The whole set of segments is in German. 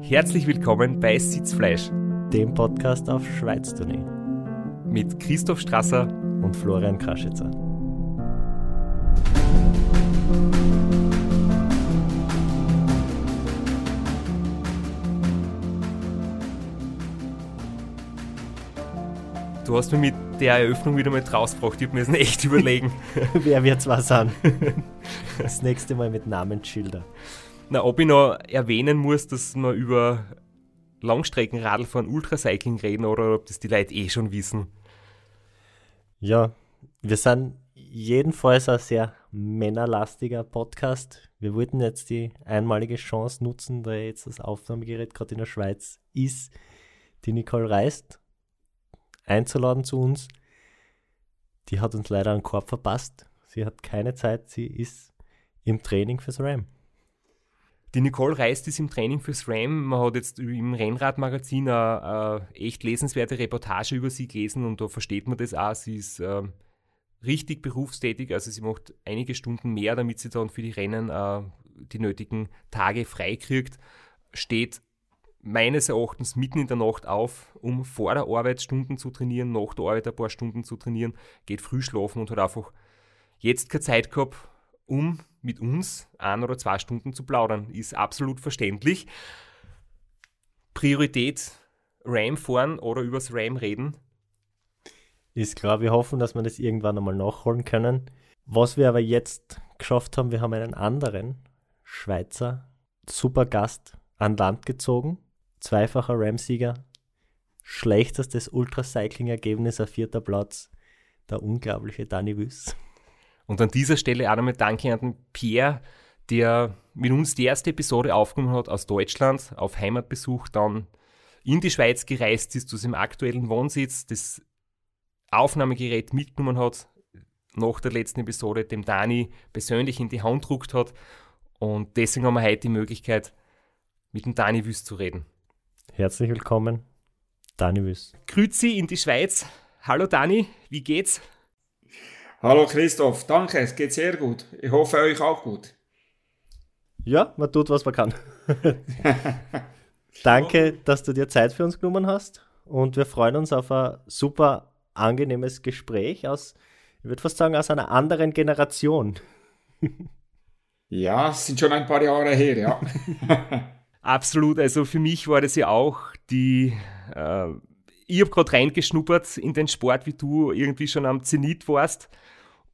Herzlich willkommen bei Sitzfleisch, dem Podcast auf Schweiz-Tournee. Mit Christoph Strasser und Florian Kraschitzer. Du hast mir mit der Eröffnung wieder mal rausgebracht. Ich habe mir das echt überlegen. Wer wird was an? Das nächste Mal mit Namensschilder. Na, ob ich noch erwähnen muss, dass wir über Langstreckenradfahren, Ultracycling reden oder ob das die Leute eh schon wissen. Ja, wir sind jedenfalls ein sehr männerlastiger Podcast. Wir wollten jetzt die einmalige Chance nutzen, da jetzt das Aufnahmegerät gerade in der Schweiz ist, die Nicole reist, einzuladen zu uns. Die hat uns leider einen Korb verpasst. Sie hat keine Zeit, sie ist im Training fürs RAM. Die Nicole Reist ist im Training fürs RAM. Man hat jetzt im Rennradmagazin eine, eine echt lesenswerte Reportage über sie gelesen und da versteht man das auch. Sie ist äh, richtig berufstätig, also sie macht einige Stunden mehr, damit sie dann für die Rennen äh, die nötigen Tage freikriegt. Steht meines Erachtens mitten in der Nacht auf, um vor der Arbeit Stunden zu trainieren, nach der Arbeit ein paar Stunden zu trainieren, geht früh schlafen und hat einfach jetzt keine Zeit gehabt, um mit uns ein oder zwei Stunden zu plaudern. Ist absolut verständlich. Priorität RAM fahren oder übers RAM reden. Ist klar, wir hoffen, dass wir das irgendwann einmal nachholen können. Was wir aber jetzt geschafft haben, wir haben einen anderen Schweizer Supergast an Land gezogen. Zweifacher RAM-Sieger. Schlechtestes Ultracycling-Ergebnis auf vierter Platz. Der unglaubliche Danny Wüss. Und an dieser Stelle auch nochmal Danke an den Pierre, der mit uns die erste Episode aufgenommen hat aus Deutschland, auf Heimatbesuch, dann in die Schweiz gereist ist, zu seinem aktuellen Wohnsitz, das Aufnahmegerät mitgenommen hat, nach der letzten Episode dem Dani persönlich in die Hand gedruckt hat. Und deswegen haben wir heute die Möglichkeit, mit dem Dani Wüst zu reden. Herzlich willkommen, Dani Wüst. Grüezi in die Schweiz. Hallo Dani, wie geht's? Hallo Christoph, danke, es geht sehr gut. Ich hoffe euch auch gut. Ja, man tut, was man kann. danke, dass du dir Zeit für uns genommen hast und wir freuen uns auf ein super angenehmes Gespräch aus, ich würde fast sagen, aus einer anderen Generation. ja, es sind schon ein paar Jahre her, ja. Absolut, also für mich war das ja auch die äh, ich habe gerade reingeschnuppert in den Sport, wie du irgendwie schon am Zenit warst.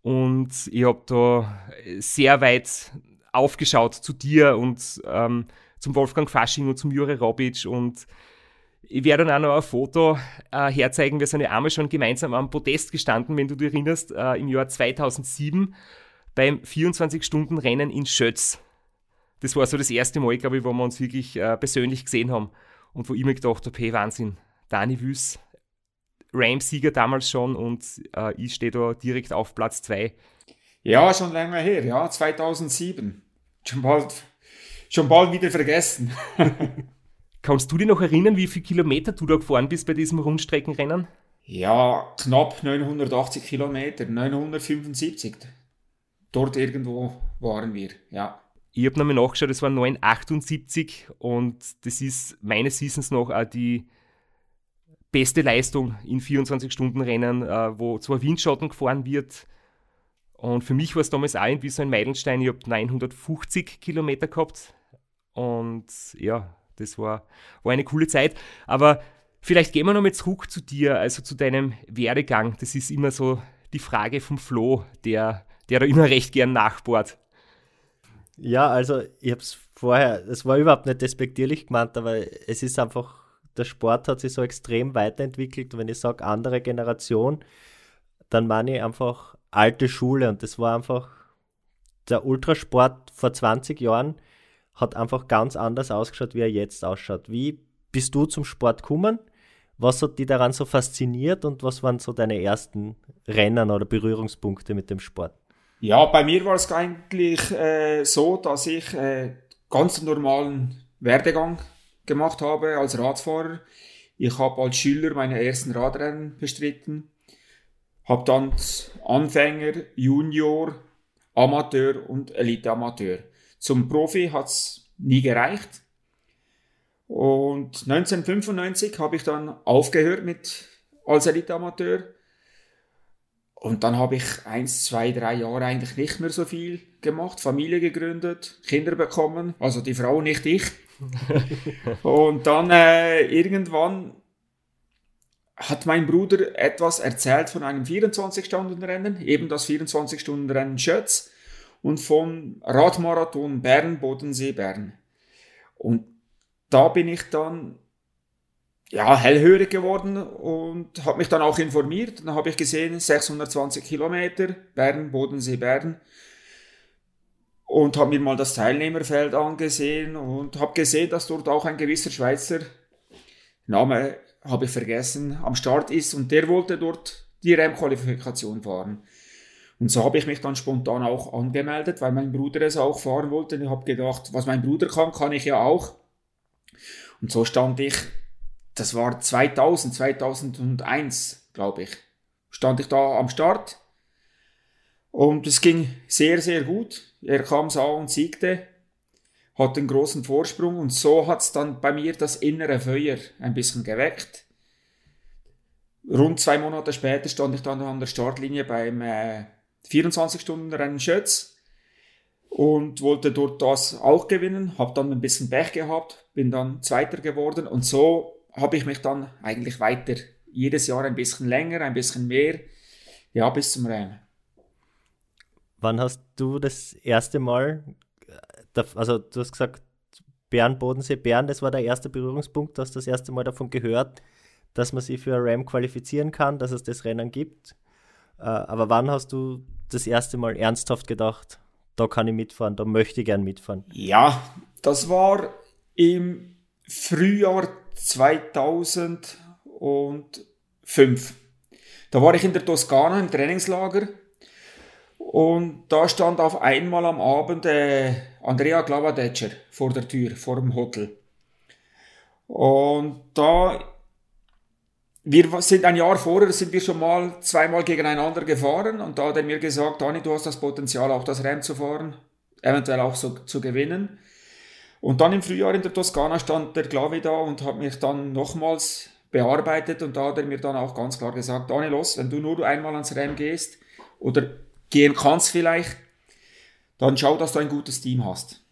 Und ich habe da sehr weit aufgeschaut zu dir und ähm, zum Wolfgang Fasching und zum Jure Robic. Und ich werde dann auch noch ein Foto äh, herzeigen. Wir sind ja einmal schon gemeinsam am Podest gestanden, wenn du dich erinnerst, äh, im Jahr 2007 beim 24-Stunden-Rennen in Schötz. Das war so das erste Mal, glaube ich, wo wir uns wirklich äh, persönlich gesehen haben und wo ich mir gedacht habe, hey, Wahnsinn, Dani Wüss, Rams-Sieger damals schon und äh, ich stehe da direkt auf Platz 2. Ja, schon länger her, ja, 2007. Schon bald, schon bald wieder vergessen. Kannst du dich noch erinnern, wie viele Kilometer du da gefahren bist bei diesem Rundstreckenrennen? Ja, knapp 980 Kilometer, 975. Dort irgendwo waren wir, ja. Ich habe nochmal nachgeschaut, es waren 978 und das ist meines Wissens noch auch die beste Leistung in 24-Stunden-Rennen, äh, wo zwar Windschatten gefahren wird. Und für mich war es damals auch irgendwie so ein Meilenstein. Ich habe 950 Kilometer gehabt. Und ja, das war, war eine coole Zeit. Aber vielleicht gehen wir nochmal zurück zu dir, also zu deinem Werdegang. Das ist immer so die Frage vom Flo, der, der da immer recht gern nachbohrt. Ja, also ich habe es vorher, es war überhaupt nicht despektierlich gemeint, aber es ist einfach der Sport hat sich so extrem weiterentwickelt. Wenn ich sage andere Generation, dann meine ich einfach alte Schule. Und das war einfach, der Ultrasport vor 20 Jahren hat einfach ganz anders ausgeschaut, wie er jetzt ausschaut. Wie bist du zum Sport gekommen? Was hat dich daran so fasziniert und was waren so deine ersten Rennen oder Berührungspunkte mit dem Sport? Ja, bei mir war es eigentlich äh, so, dass ich äh, ganz normalen Werdegang gemacht habe als Radfahrer. Ich habe als Schüler meine ersten Radrennen bestritten, habe dann Anfänger, Junior, Amateur und Elite-Amateur. Zum Profi hat es nie gereicht. Und 1995 habe ich dann aufgehört mit als Elite-Amateur. Und dann habe ich eins, zwei, drei Jahre eigentlich nicht mehr so viel gemacht, Familie gegründet, Kinder bekommen, also die Frau, nicht ich. und dann äh, irgendwann hat mein Bruder etwas erzählt von einem 24-Stunden-Rennen, eben das 24-Stunden-Rennen Schötz und vom Radmarathon Bern, Bodensee, Bern. Und da bin ich dann ja, hellhörig geworden und habe mich dann auch informiert. Dann habe ich gesehen, 620 Kilometer, Bern, Bodensee, Bern. Und habe mir mal das Teilnehmerfeld angesehen und habe gesehen, dass dort auch ein gewisser Schweizer Name, habe ich vergessen, am Start ist und der wollte dort die REM-Qualifikation fahren. Und so habe ich mich dann spontan auch angemeldet, weil mein Bruder es auch fahren wollte. Und ich habe gedacht, was mein Bruder kann, kann ich ja auch. Und so stand ich das war 2000, 2001, glaube ich, stand ich da am Start. Und es ging sehr, sehr gut. Er kam, sah und siegte, hat einen großen Vorsprung und so hat es dann bei mir das innere Feuer ein bisschen geweckt. Rund zwei Monate später stand ich dann an der Startlinie beim äh, 24-Stunden-Rennen Schötz und wollte dort das auch gewinnen, habe dann ein bisschen Pech gehabt, bin dann Zweiter geworden und so habe ich mich dann eigentlich weiter jedes Jahr ein bisschen länger, ein bisschen mehr, ja, bis zum Rennen. Wann hast du das erste Mal, äh, also du hast gesagt, Bern, Bodensee, Bern, das war der erste Berührungspunkt, du hast das erste Mal davon gehört, dass man sich für ein Ram qualifizieren kann, dass es das Rennen gibt. Äh, aber wann hast du das erste Mal ernsthaft gedacht, da kann ich mitfahren, da möchte ich gern mitfahren? Ja, das war im Frühjahr 2005. Da war ich in der Toskana im Trainingslager und da stand auf einmal am Abend äh, Andrea Glavadetscher vor der Tür, vor dem Hotel. Und da, wir sind ein Jahr vorher, sind wir schon mal zweimal gegeneinander gefahren und da hat er mir gesagt, Dani, du hast das Potenzial, auch das Rennen zu fahren, eventuell auch so zu gewinnen. Und dann im Frühjahr in der Toskana stand der Glavi da und hat mich dann nochmals bearbeitet und da hat er mir dann auch ganz klar gesagt, Dani, los, wenn du nur einmal ans Rennen gehst oder gehen kannst vielleicht, dann schau, dass du ein gutes Team hast.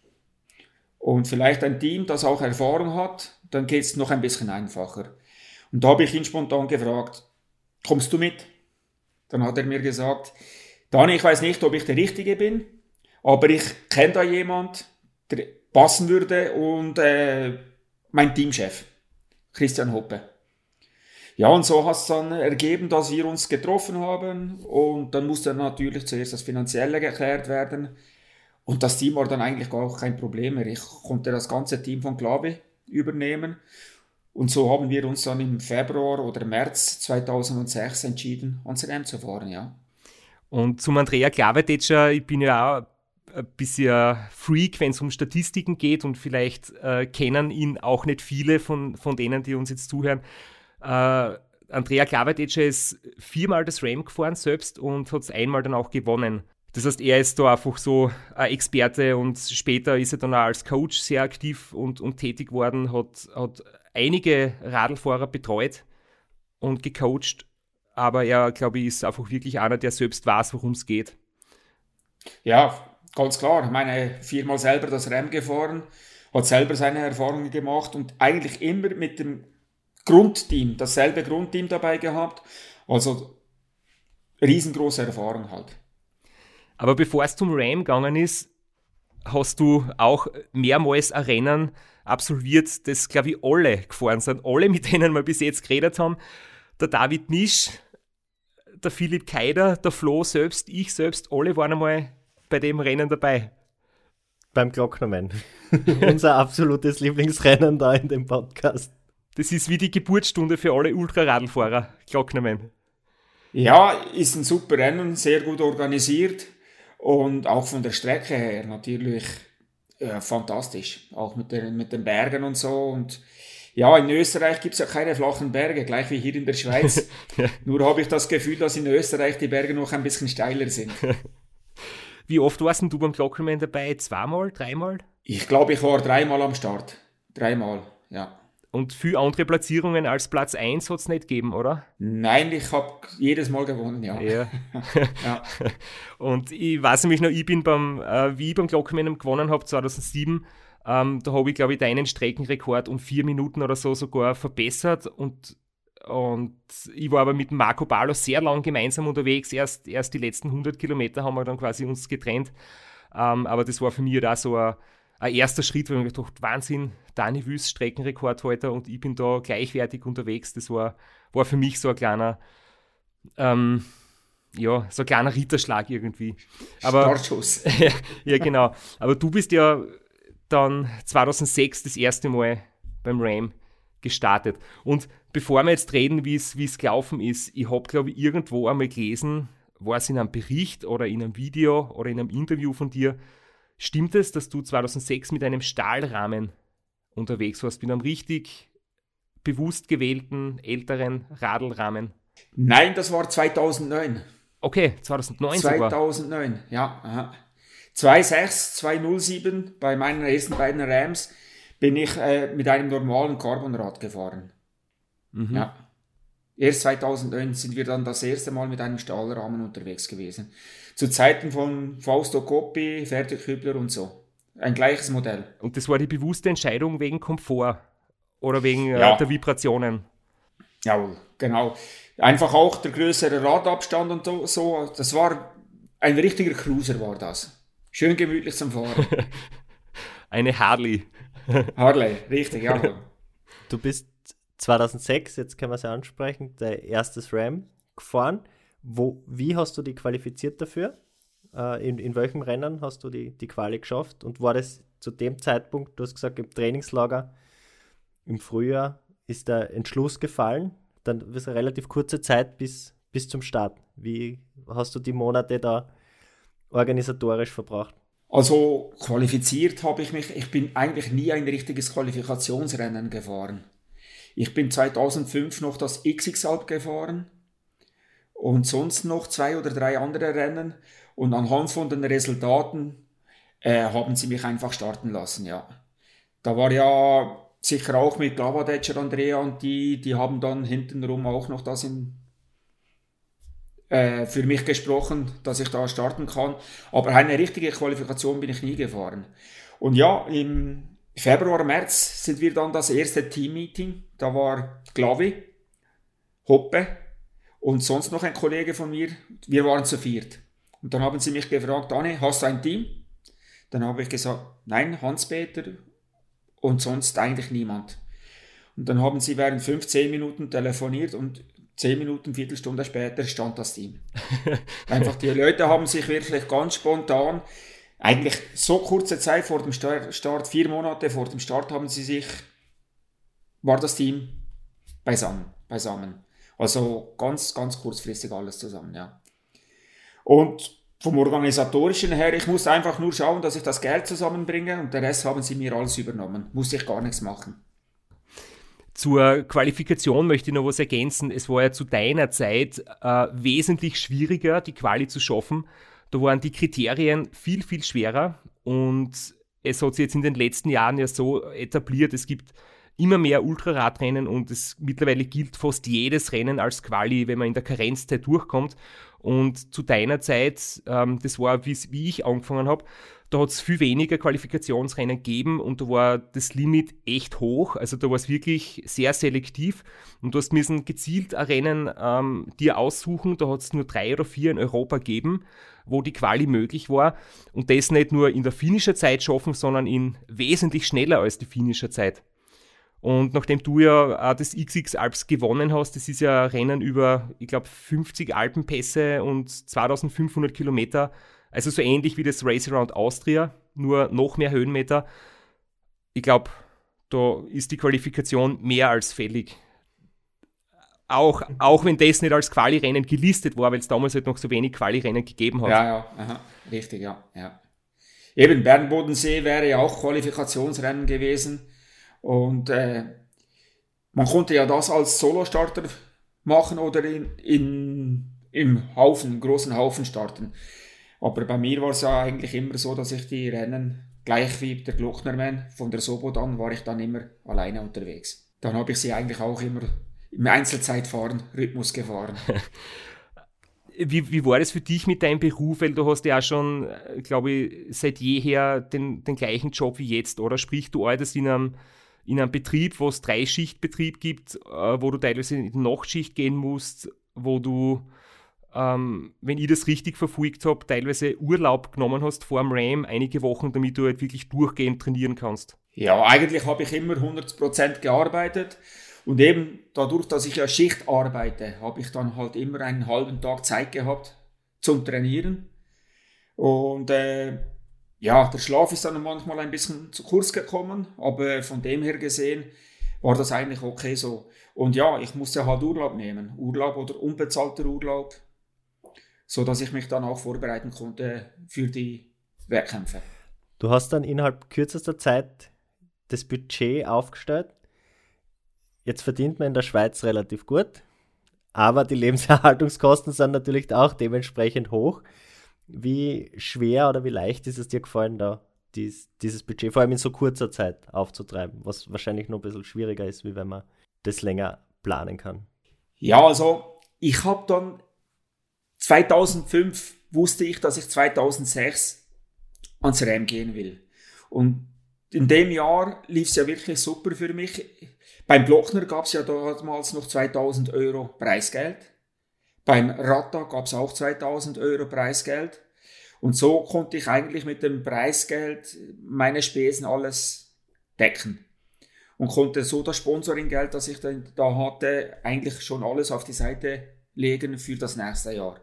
Und vielleicht ein Team, das auch Erfahrung hat, dann geht es noch ein bisschen einfacher. Und da habe ich ihn spontan gefragt, kommst du mit? Dann hat er mir gesagt, Dani, ich weiß nicht, ob ich der Richtige bin, aber ich kenne da jemand, der passen würde und äh, mein Teamchef, Christian Hoppe. Ja, und so hat es dann ergeben, dass wir uns getroffen haben und dann musste natürlich zuerst das Finanzielle geklärt werden und das Team war dann eigentlich auch kein Problem mehr. Ich konnte das ganze Team von Klabe übernehmen und so haben wir uns dann im Februar oder März 2006 entschieden, ans Rennen zu fahren, ja. Und zum Andrea Klavedetscher, ich bin ja auch ein bisschen Freak, wenn es um Statistiken geht und vielleicht äh, kennen ihn auch nicht viele von, von denen, die uns jetzt zuhören. Äh, Andrea Klavedetscher ist viermal das Ram gefahren selbst und hat es einmal dann auch gewonnen. Das heißt, er ist da einfach so ein Experte und später ist er dann auch als Coach sehr aktiv und, und tätig worden, hat, hat einige Radlfahrer betreut und gecoacht, aber er, glaube ich, ist einfach wirklich einer, der selbst weiß, worum es geht. Ja, ganz klar. Ich meine, viermal selber das Rennen gefahren, hat selber seine Erfahrungen gemacht und eigentlich immer mit dem Grundteam, dasselbe Grundteam dabei gehabt. Also riesengroße Erfahrung halt. Aber bevor es zum Ram gegangen ist, hast du auch mehrmals ein Rennen absolviert, das, glaube ich, alle gefahren sind. Alle, mit denen wir bis jetzt geredet haben. Der David Nisch, der Philipp Keider, der Flo selbst, ich selbst, alle waren einmal bei dem Rennen dabei? Beim Glocknermann. Unser absolutes Lieblingsrennen da in dem Podcast. Das ist wie die Geburtsstunde für alle Ultraradlfahrer, Glocknermann. Ja, ist ein super Rennen, sehr gut organisiert und auch von der Strecke her natürlich ja, fantastisch. Auch mit den, mit den Bergen und so. Und ja, in Österreich gibt es ja keine flachen Berge, gleich wie hier in der Schweiz. ja. Nur habe ich das Gefühl, dass in Österreich die Berge noch ein bisschen steiler sind. Wie oft warst du beim Glockenmann dabei? Zweimal? Dreimal? Ich glaube, ich war dreimal am Start. Dreimal. ja. Und viele andere Platzierungen als Platz 1 hat es nicht gegeben, oder? Nein, ich habe jedes Mal gewonnen, ja. ja. ja. Und ich weiß nämlich noch, ich bin beim, äh, wie ich beim Glockmann gewonnen habe, 2007, ähm, da habe ich, glaube ich, deinen Streckenrekord um vier Minuten oder so sogar verbessert und und ich war aber mit Marco Ballo sehr lang gemeinsam unterwegs. Erst, erst die letzten 100 Kilometer haben wir dann quasi uns getrennt. Ähm, aber das war für mich da so ein, ein erster Schritt, weil ich gedacht Wahnsinn, Dani Wüst, Streckenrekordhalter und ich bin da gleichwertig unterwegs. Das war, war für mich so ein kleiner, ähm, ja, so ein kleiner Ritterschlag irgendwie. Aber, Startschuss. ja, genau. Aber du bist ja dann 2006 das erste Mal beim Ram gestartet. Und bevor wir jetzt reden, wie es gelaufen ist, ich habe, glaube ich, irgendwo einmal gelesen, war es in einem Bericht oder in einem Video oder in einem Interview von dir, stimmt es, dass du 2006 mit einem Stahlrahmen unterwegs warst, mit einem richtig bewusst gewählten älteren Radlrahmen? Nein, das war 2009. Okay, 2009 2009, sogar. ja. Aha. 2.6, 2.07 bei meinen ersten beiden Rams bin ich äh, mit einem normalen Carbonrad gefahren. Mhm. Ja. Erst 2009 sind wir dann das erste Mal mit einem Stahlrahmen unterwegs gewesen. Zu Zeiten von Fausto Coppi, Fertig Hübler und so. Ein gleiches Modell. Und das war die bewusste Entscheidung wegen Komfort oder wegen äh, ja. der Vibrationen? Jawohl, genau. Einfach auch der größere Radabstand und so. Das war ein richtiger Cruiser war das. Schön gemütlich zum Fahren. Eine Harley. Harley, richtig, ja. Du bist 2006, jetzt können wir es ansprechen, dein erstes Ram gefahren. Wo, wie hast du die qualifiziert dafür? Äh, in, in welchem Rennen hast du die, die Quali geschafft? Und war das zu dem Zeitpunkt, du hast gesagt, im Trainingslager im Frühjahr ist der Entschluss gefallen? Dann ist eine relativ kurze Zeit bis, bis zum Start. Wie hast du die Monate da organisatorisch verbracht? Also qualifiziert habe ich mich, ich bin eigentlich nie ein richtiges Qualifikationsrennen gefahren. Ich bin 2005 noch das XXL gefahren und sonst noch zwei oder drei andere Rennen und anhand von den Resultaten äh, haben sie mich einfach starten lassen, ja. Da war ja sicher auch mit Glavadetscher Andrea und die, die haben dann hintenrum auch noch das in, äh, für mich gesprochen, dass ich da starten kann. Aber eine richtige Qualifikation bin ich nie gefahren. Und ja, im Februar, März sind wir dann das erste Team-Meeting. Da war Glavi, Hoppe und sonst noch ein Kollege von mir. Wir waren zu viert. Und dann haben sie mich gefragt, Anne, hast du ein Team? Dann habe ich gesagt, nein, Hans-Peter und sonst eigentlich niemand. Und dann haben sie während 15 Minuten telefoniert und zehn Minuten, Viertelstunde später stand das Team. Einfach die Leute haben sich wirklich ganz spontan, eigentlich so kurze Zeit vor dem Start, vier Monate vor dem Start, haben sie sich, war das Team beisammen. beisammen. Also ganz, ganz kurzfristig alles zusammen, ja. Und vom organisatorischen her, ich muss einfach nur schauen, dass ich das Geld zusammenbringe und der Rest haben sie mir alles übernommen. Muss ich gar nichts machen. Zur Qualifikation möchte ich noch was ergänzen. Es war ja zu deiner Zeit äh, wesentlich schwieriger, die Quali zu schaffen. Da waren die Kriterien viel, viel schwerer und es hat sich jetzt in den letzten Jahren ja so etabliert, es gibt immer mehr Ultraradrennen und es mittlerweile gilt fast jedes Rennen als Quali, wenn man in der Karenzzeit durchkommt. Und zu deiner Zeit, ähm, das war wie, ich angefangen habe, da hat es viel weniger Qualifikationsrennen gegeben und da war das Limit echt hoch. Also da war es wirklich sehr selektiv und du hast müssen gezielt ein Rennen ähm, dir aussuchen. Da hat es nur drei oder vier in Europa gegeben, wo die Quali möglich war und das nicht nur in der finnischer Zeit schaffen, sondern in wesentlich schneller als die finnischer Zeit. Und nachdem du ja auch das XX Alps gewonnen hast, das ist ja ein Rennen über, ich glaube, 50 Alpenpässe und 2500 Kilometer, also so ähnlich wie das Race Around Austria, nur noch mehr Höhenmeter. Ich glaube, da ist die Qualifikation mehr als fällig. Auch, auch wenn das nicht als Quali-Rennen gelistet war, weil es damals halt noch so wenig Quali-Rennen gegeben hat. Ja, ja, aha, richtig, ja, ja. Eben, Bernbodensee wäre ja auch Qualifikationsrennen gewesen. Und äh, man konnte ja das als Solo-Starter machen oder in, in, im Haufen, großen Haufen starten. Aber bei mir war es ja eigentlich immer so, dass ich die Rennen gleich wie der Glocknermann von der Sobodan war ich dann immer alleine unterwegs. Dann habe ich sie eigentlich auch immer im Einzelzeitfahren, Rhythmus gefahren. wie, wie war das für dich mit deinem Beruf? Weil du hast ja auch schon, äh, glaube ich, seit jeher den, den gleichen Job wie jetzt, oder? Sprich, du arbeitest in einem, in einem Betrieb, wo es Dreischichtbetrieb gibt, äh, wo du teilweise in die Nachtschicht gehen musst, wo du, ähm, wenn ich das richtig verfolgt habe, teilweise Urlaub genommen hast vor dem Ram, einige Wochen, damit du halt wirklich durchgehend trainieren kannst. Ja, eigentlich habe ich immer 100% gearbeitet. Und eben dadurch, dass ich ja Schicht arbeite, habe ich dann halt immer einen halben Tag Zeit gehabt zum Trainieren. Und äh, ja, der Schlaf ist dann manchmal ein bisschen zu kurz gekommen, aber von dem her gesehen war das eigentlich okay so. Und ja, ich musste halt Urlaub nehmen, Urlaub oder unbezahlter Urlaub, so dass ich mich dann auch vorbereiten konnte für die Wettkämpfe. Du hast dann innerhalb kürzester Zeit das Budget aufgestellt Jetzt verdient man in der Schweiz relativ gut, aber die Lebenserhaltungskosten sind natürlich auch dementsprechend hoch. Wie schwer oder wie leicht ist es dir gefallen, da dies, dieses Budget vor allem in so kurzer Zeit aufzutreiben, was wahrscheinlich noch ein bisschen schwieriger ist, wie wenn man das länger planen kann? Ja, also ich habe dann 2005 wusste ich, dass ich 2006 ans REM gehen will. Und in dem Jahr lief es ja wirklich super für mich. Beim Blockner gab es ja damals noch 2000 Euro Preisgeld. Beim Ratta gab es auch 2000 Euro Preisgeld. Und so konnte ich eigentlich mit dem Preisgeld meine Spesen alles decken. Und konnte so das Sponsoringgeld, das ich da hatte, eigentlich schon alles auf die Seite legen für das nächste Jahr.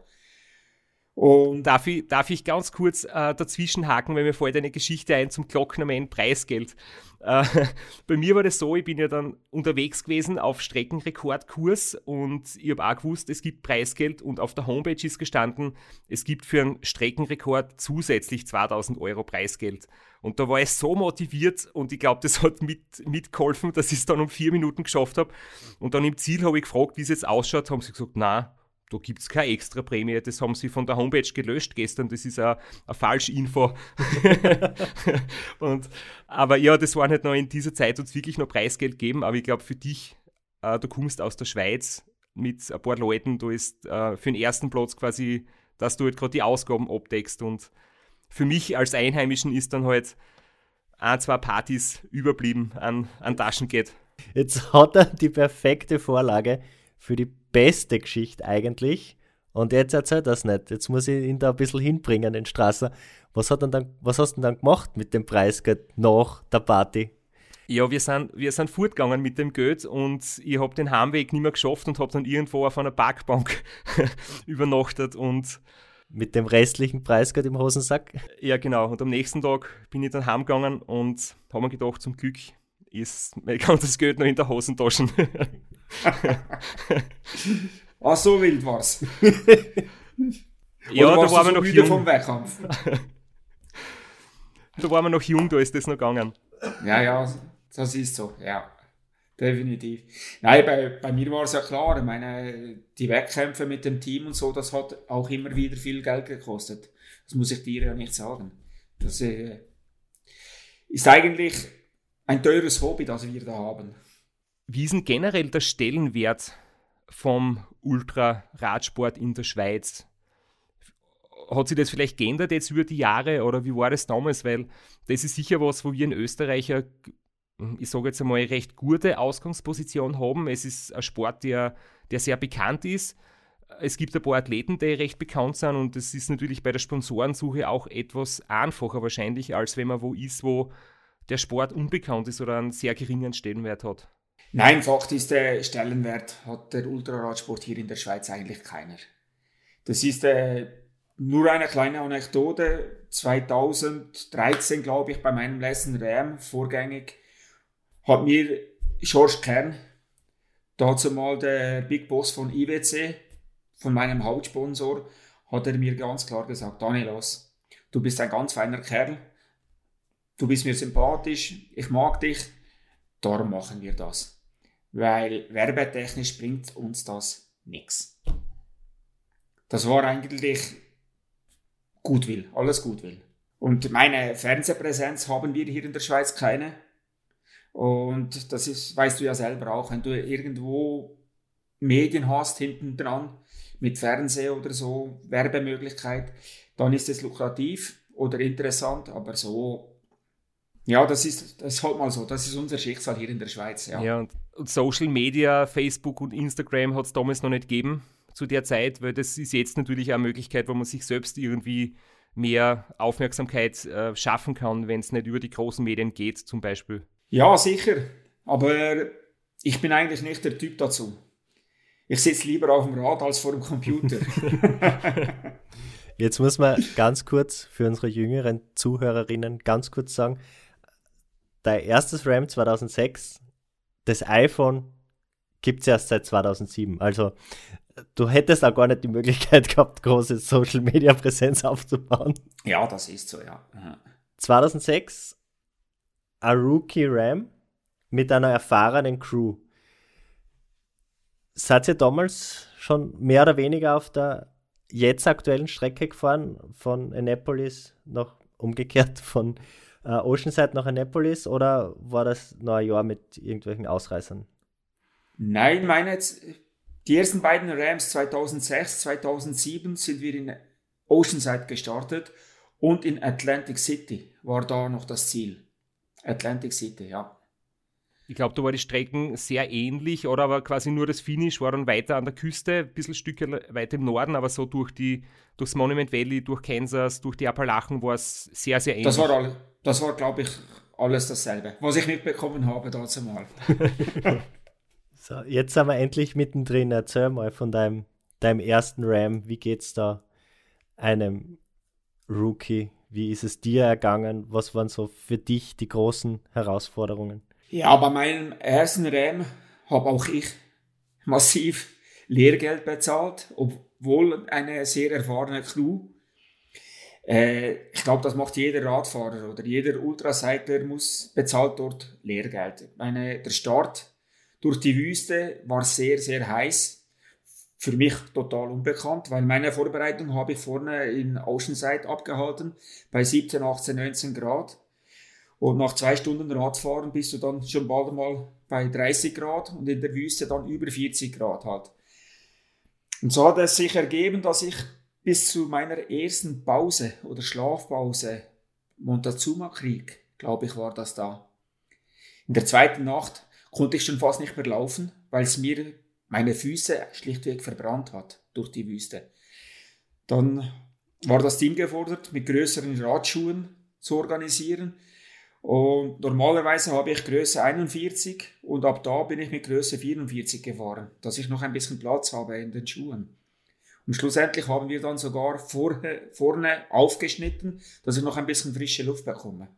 Und darf ich, darf ich ganz kurz äh, dazwischen haken, weil mir fällt eine Geschichte ein zum Glocknerman Preisgeld. Äh, bei mir war das so, ich bin ja dann unterwegs gewesen auf Streckenrekordkurs und ich habe auch gewusst, es gibt Preisgeld und auf der Homepage ist gestanden, es gibt für einen Streckenrekord zusätzlich 2000 Euro Preisgeld. Und da war ich so motiviert und ich glaube, das hat mit, mitgeholfen, dass ich es dann um vier Minuten geschafft habe. Und dann im Ziel habe ich gefragt, wie es jetzt ausschaut, haben sie gesagt, na da gibt es keine extra Prämie. Das haben sie von der Homepage gelöscht gestern. Das ist eine, Falschinfo. und, aber ja, das war halt noch in dieser Zeit uns wirklich noch Preisgeld geben. Aber ich glaube, für dich, äh, du kommst aus der Schweiz mit ein paar Leuten, du ist äh, für den ersten Platz quasi, dass du halt gerade die Ausgaben abdeckst. Und für mich als Einheimischen ist dann halt ein, zwei Partys überblieben an, an Taschengeld. Jetzt hat er die perfekte Vorlage für die beste Geschichte eigentlich. Und jetzt erzählt das nicht. Jetzt muss ich ihn da ein bisschen hinbringen, den Strasser. Was, hat dann, was hast du denn dann gemacht mit dem Preisgeld nach der Party? Ja, wir sind, wir sind fortgegangen mit dem Geld und ich habe den Heimweg nicht mehr geschafft und habe dann irgendwo auf einer Parkbank übernachtet und mit dem restlichen Preisgeld im Hosensack? Ja, genau. Und am nächsten Tag bin ich dann heimgegangen und habe mir gedacht, zum Glück ist mein ganzes Geld noch in der Hosentasche. Ach, so wild war's. ja, da waren wir noch jung. vom Wettkampf? da waren wir noch jung, da ist das noch gegangen. Ja, ja, das ist so, ja. Definitiv. Nein, bei, bei mir war es ja klar, ich meine, die Wettkämpfe mit dem Team und so, das hat auch immer wieder viel Geld gekostet. Das muss ich dir ja nicht sagen. Das äh, ist eigentlich ein teures Hobby, das wir da haben. Wie ist denn generell der Stellenwert vom Ultraradsport in der Schweiz? Hat sich das vielleicht geändert jetzt über die Jahre oder wie war das damals? Weil das ist sicher was, wo wir in Österreich, ich sage jetzt einmal, recht gute Ausgangsposition haben. Es ist ein Sport, der, der sehr bekannt ist. Es gibt ein paar Athleten, die recht bekannt sind und es ist natürlich bei der Sponsorensuche auch etwas einfacher wahrscheinlich, als wenn man wo ist, wo der Sport unbekannt ist oder einen sehr geringen Stellenwert hat. Nein, Fakt ist, der Stellenwert hat der Ultraradsport hier in der Schweiz eigentlich keiner. Das ist äh, nur eine kleine Anekdote. 2013, glaube ich, bei meinem letzten RAM vorgängig, hat mir George Kern, dazu mal der Big Boss von IWC, von meinem Hauptsponsor, hat er mir ganz klar gesagt, Danielos, du bist ein ganz feiner Kerl, du bist mir sympathisch, ich mag dich, darum machen wir das. Weil werbetechnisch bringt uns das nichts. Das war eigentlich Gutwill, alles Gutwill. Und meine Fernsehpräsenz haben wir hier in der Schweiz keine. Und das ist, weißt du ja selber auch, wenn du irgendwo Medien hast hinten dran, mit Fernseh oder so, Werbemöglichkeit, dann ist es lukrativ oder interessant, aber so ja, das ist, das ist halt mal so. Das ist unser Schicksal hier in der Schweiz. Ja, ja und, und Social Media, Facebook und Instagram hat es damals noch nicht gegeben zu der Zeit, weil das ist jetzt natürlich eine Möglichkeit, wo man sich selbst irgendwie mehr Aufmerksamkeit äh, schaffen kann, wenn es nicht über die großen Medien geht, zum Beispiel. Ja, sicher. Aber ich bin eigentlich nicht der Typ dazu. Ich sitze lieber auf dem Rad als vor dem Computer. Jetzt muss man ganz kurz für unsere jüngeren Zuhörerinnen ganz kurz sagen, dein erstes RAM 2006, das iPhone gibt es erst seit 2007. Also du hättest auch gar nicht die Möglichkeit gehabt, große Social Media Präsenz aufzubauen. Ja, das ist so, ja. Aha. 2006 ein Rookie Ram mit einer erfahrenen Crew. Seid ihr damals schon mehr oder weniger auf der jetzt aktuellen Strecke gefahren, von Annapolis nach umgekehrt von äh, Oceanside nach Annapolis oder war das ein Jahr mit irgendwelchen Ausreißern? Nein, meine jetzt, die ersten beiden Rams 2006, 2007 sind wir in Oceanside gestartet und in Atlantic City war da noch das Ziel. Atlantic City, ja. Ich glaube, da war die Strecken sehr ähnlich, oder aber quasi nur das Finish war dann weiter an der Küste, ein bisschen Stücke weiter im Norden, aber so durch die, durchs Monument Valley, durch Kansas, durch die Appalachen war es sehr, sehr ähnlich. Das war, all, das war glaube ich, alles dasselbe, was ich mitbekommen habe dazu mal. so, jetzt sind wir endlich mittendrin. Erzähl mal von deinem, deinem ersten Ram. Wie geht es da einem Rookie? Wie ist es dir ergangen? Was waren so für dich die großen Herausforderungen? Ja, bei meinem ersten Ram habe auch ich massiv Lehrgeld bezahlt, obwohl eine sehr erfahrene Crew. Äh, ich glaube, das macht jeder Radfahrer oder jeder Ultracycler muss bezahlt dort Lehrgeld. Meine, der Start durch die Wüste war sehr, sehr heiß. Für mich total unbekannt, weil meine Vorbereitung habe ich vorne in Oceanside abgehalten bei 17, 18, 19 Grad. Und nach zwei Stunden Radfahren bist du dann schon bald mal bei 30 Grad und in der Wüste dann über 40 Grad halt. Und so hat es sich ergeben, dass ich bis zu meiner ersten Pause oder Schlafpause, Montezuma-Krieg, glaube ich, war das da. In der zweiten Nacht konnte ich schon fast nicht mehr laufen, weil es mir meine Füße schlichtweg verbrannt hat durch die Wüste. Dann war das Team gefordert, mit größeren Radschuhen zu organisieren. Und normalerweise habe ich Größe 41 und ab da bin ich mit Größe 44 gefahren, dass ich noch ein bisschen Platz habe in den Schuhen. Und schlussendlich haben wir dann sogar vorne, vorne aufgeschnitten, dass ich noch ein bisschen frische Luft bekomme.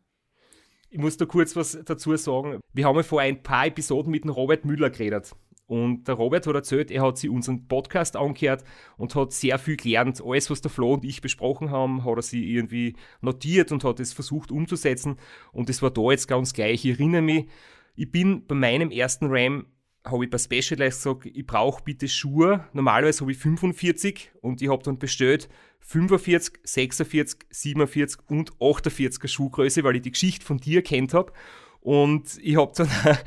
Ich muss da kurz was dazu sagen. Wir haben ja vor ein paar Episoden mit dem Robert Müller geredet. Und der Robert hat erzählt, er hat sich unseren Podcast angehört und hat sehr viel gelernt. Alles, was der Flo und ich besprochen haben, hat er sich irgendwie notiert und hat es versucht umzusetzen. Und es war da jetzt ganz gleich. Ich erinnere mich, ich bin bei meinem ersten Ram, habe ich bei Specialized gesagt, ich brauche bitte Schuhe. Normalerweise habe ich 45 und ich habe dann bestellt 45, 46, 47 und 48er Schuhgröße, weil ich die Geschichte von dir kennt habe. Und ich habe dann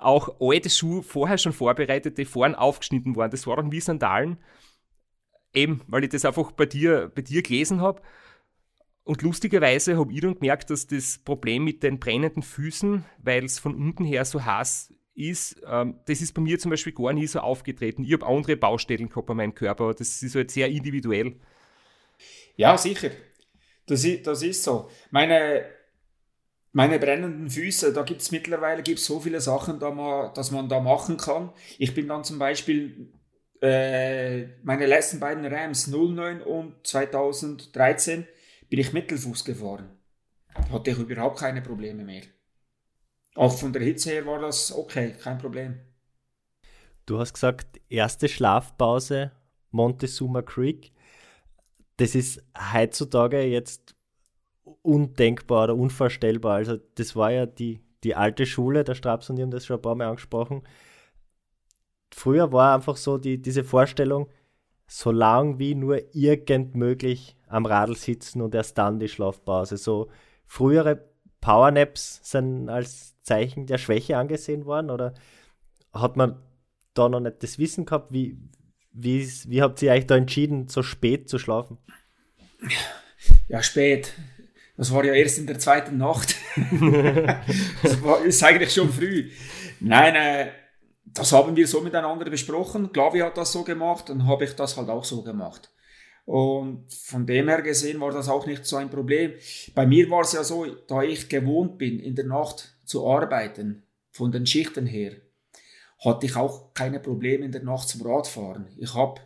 auch alte Schuhe vorher schon vorbereitet, die vorne aufgeschnitten waren. Das war dann wie Sandalen. Eben, weil ich das einfach bei dir, bei dir gelesen habe. Und lustigerweise habe ich dann gemerkt, dass das Problem mit den brennenden Füßen, weil es von unten her so heiß ist, ähm, das ist bei mir zum Beispiel gar nie so aufgetreten. Ich habe andere Baustellen gehabt bei meinem Körper, das ist halt sehr individuell. Ja, sicher. Das ist, das ist so. Meine meine brennenden Füße, da gibt es mittlerweile gibt's so viele Sachen, da man, dass man da machen kann. Ich bin dann zum Beispiel äh, meine letzten beiden Rams 09 und 2013 bin ich Mittelfuß gefahren. Hatte ich überhaupt keine Probleme mehr. Auch von der Hitze her war das okay, kein Problem. Du hast gesagt, erste Schlafpause Montezuma Creek. Das ist heutzutage jetzt undenkbar oder unvorstellbar. Also das war ja die, die alte Schule, der Straps und die haben das schon ein paar Mal angesprochen. Früher war einfach so die, diese Vorstellung, so lang wie nur irgend möglich am Radl sitzen und erst dann die Schlafpause. So frühere Powernaps sind als Zeichen der Schwäche angesehen worden oder hat man da noch nicht das Wissen gehabt? Wie, wie, wie habt ihr euch da entschieden, so spät zu schlafen? Ja, spät. Das war ja erst in der zweiten Nacht. das war, ist eigentlich schon früh. Nein, äh, das haben wir so miteinander besprochen. Klavi hat das so gemacht, dann habe ich das halt auch so gemacht. Und von dem her gesehen war das auch nicht so ein Problem. Bei mir war es ja so, da ich gewohnt bin, in der Nacht zu arbeiten, von den Schichten her, hatte ich auch keine Probleme in der Nacht zum Radfahren. Ich habe,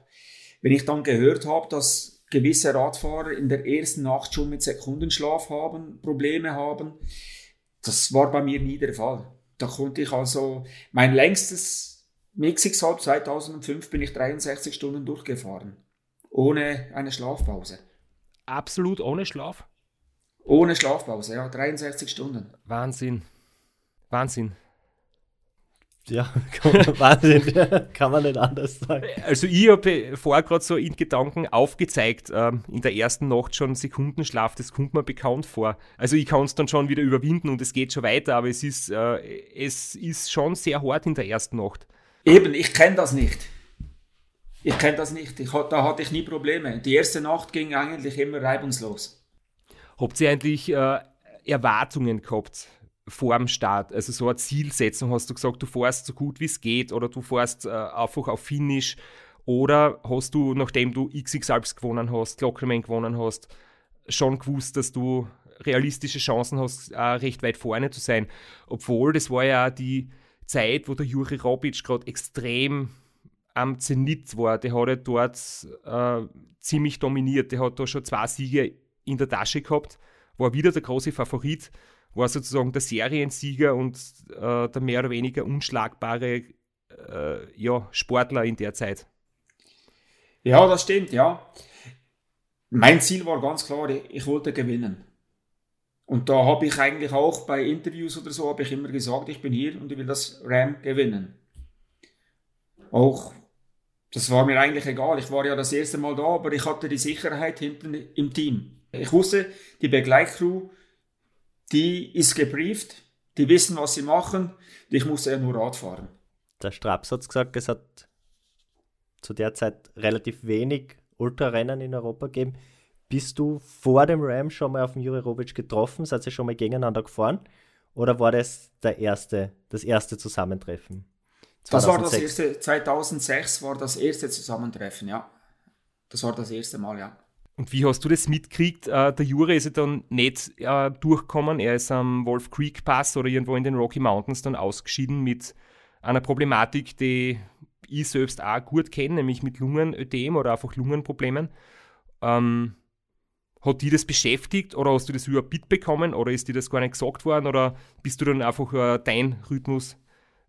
wenn ich dann gehört habe, dass gewisse Radfahrer in der ersten Nacht schon mit Sekundenschlaf haben, Probleme haben, das war bei mir nie der Fall. Da konnte ich also, mein längstes Mixixhalb 2005 bin ich 63 Stunden durchgefahren. Ohne eine Schlafpause. Absolut ohne Schlaf? Ohne Schlafpause, ja, 63 Stunden. Wahnsinn. Wahnsinn. Ja, Wahnsinn, kann man nicht anders sagen. Also ich habe vorher gerade so in Gedanken aufgezeigt, ähm, in der ersten Nacht schon Sekundenschlaf, das kommt mir bekannt vor. Also ich kann es dann schon wieder überwinden und es geht schon weiter, aber es ist, äh, es ist schon sehr hart in der ersten Nacht. Eben, ich kenne das nicht. Ich kenne das nicht. Ich, da hatte ich nie Probleme. Die erste Nacht ging eigentlich immer reibungslos. Habt ihr eigentlich äh, Erwartungen gehabt? Vor dem Start? Also so eine Zielsetzung, hast du gesagt, du fährst so gut wie es geht oder du fährst äh, einfach auf Finish oder hast du, nachdem du XX Alps gewonnen hast, Glockerman gewonnen hast, schon gewusst, dass du realistische Chancen hast, äh, recht weit vorne zu sein? Obwohl, das war ja die Zeit, wo der Juri Robic gerade extrem am Zenit war. Der hat ja dort äh, ziemlich dominiert. Der hat da schon zwei Siege in der Tasche gehabt, war wieder der große Favorit war sozusagen der Seriensieger und äh, der mehr oder weniger unschlagbare äh, ja, Sportler in der Zeit. Ja, das stimmt, ja. Mein Ziel war ganz klar, ich wollte gewinnen. Und da habe ich eigentlich auch bei Interviews oder so, habe ich immer gesagt, ich bin hier und ich will das Ram gewinnen. Auch, das war mir eigentlich egal. Ich war ja das erste Mal da, aber ich hatte die Sicherheit hinten im Team. Ich wusste, die Begleitcrew die ist gebrieft, die wissen, was sie machen, ich muss ja nur Rad fahren. Der Straps hat gesagt, es hat zu der Zeit relativ wenig Ultrarennen in Europa gegeben. Bist du vor dem Ram schon mal auf den Juri Robic getroffen? Seid ihr schon mal gegeneinander gefahren? Oder war das der erste, das erste Zusammentreffen? 2006? Das war das erste, 2006 war das erste Zusammentreffen, ja. Das war das erste Mal, ja. Und wie hast du das mitgekriegt? Äh, der Jure ist ja dann nicht äh, durchgekommen. Er ist am Wolf Creek Pass oder irgendwo in den Rocky Mountains dann ausgeschieden mit einer Problematik, die ich selbst auch gut kenne, nämlich mit Lungenödem oder einfach Lungenproblemen. Ähm, hat die das beschäftigt oder hast du das überhaupt mitbekommen oder ist dir das gar nicht gesagt worden oder bist du dann einfach äh, dein Rhythmus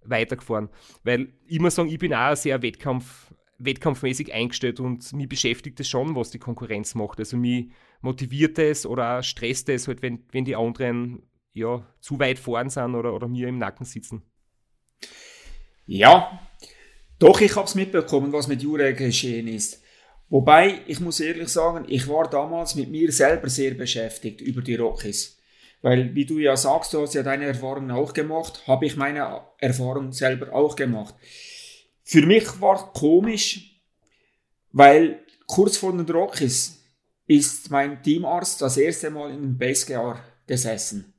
weitergefahren? Weil ich muss sagen, ich bin auch ein sehr Wettkampf wettkampfmäßig eingestellt und mich beschäftigt es schon, was die Konkurrenz macht. Also mich motiviert es oder stresst es halt, wenn, wenn die anderen ja, zu weit vorn sind oder, oder mir im Nacken sitzen. Ja, doch, ich habe es mitbekommen, was mit Jure geschehen ist. Wobei, ich muss ehrlich sagen, ich war damals mit mir selber sehr beschäftigt über die Rockies. Weil, wie du ja sagst, du hast ja deine Erfahrungen auch gemacht, habe ich meine Erfahrung selber auch gemacht. Für mich war komisch, weil kurz vor den Rockies ist mein Teamarzt das erste Mal in den Basegear gesessen.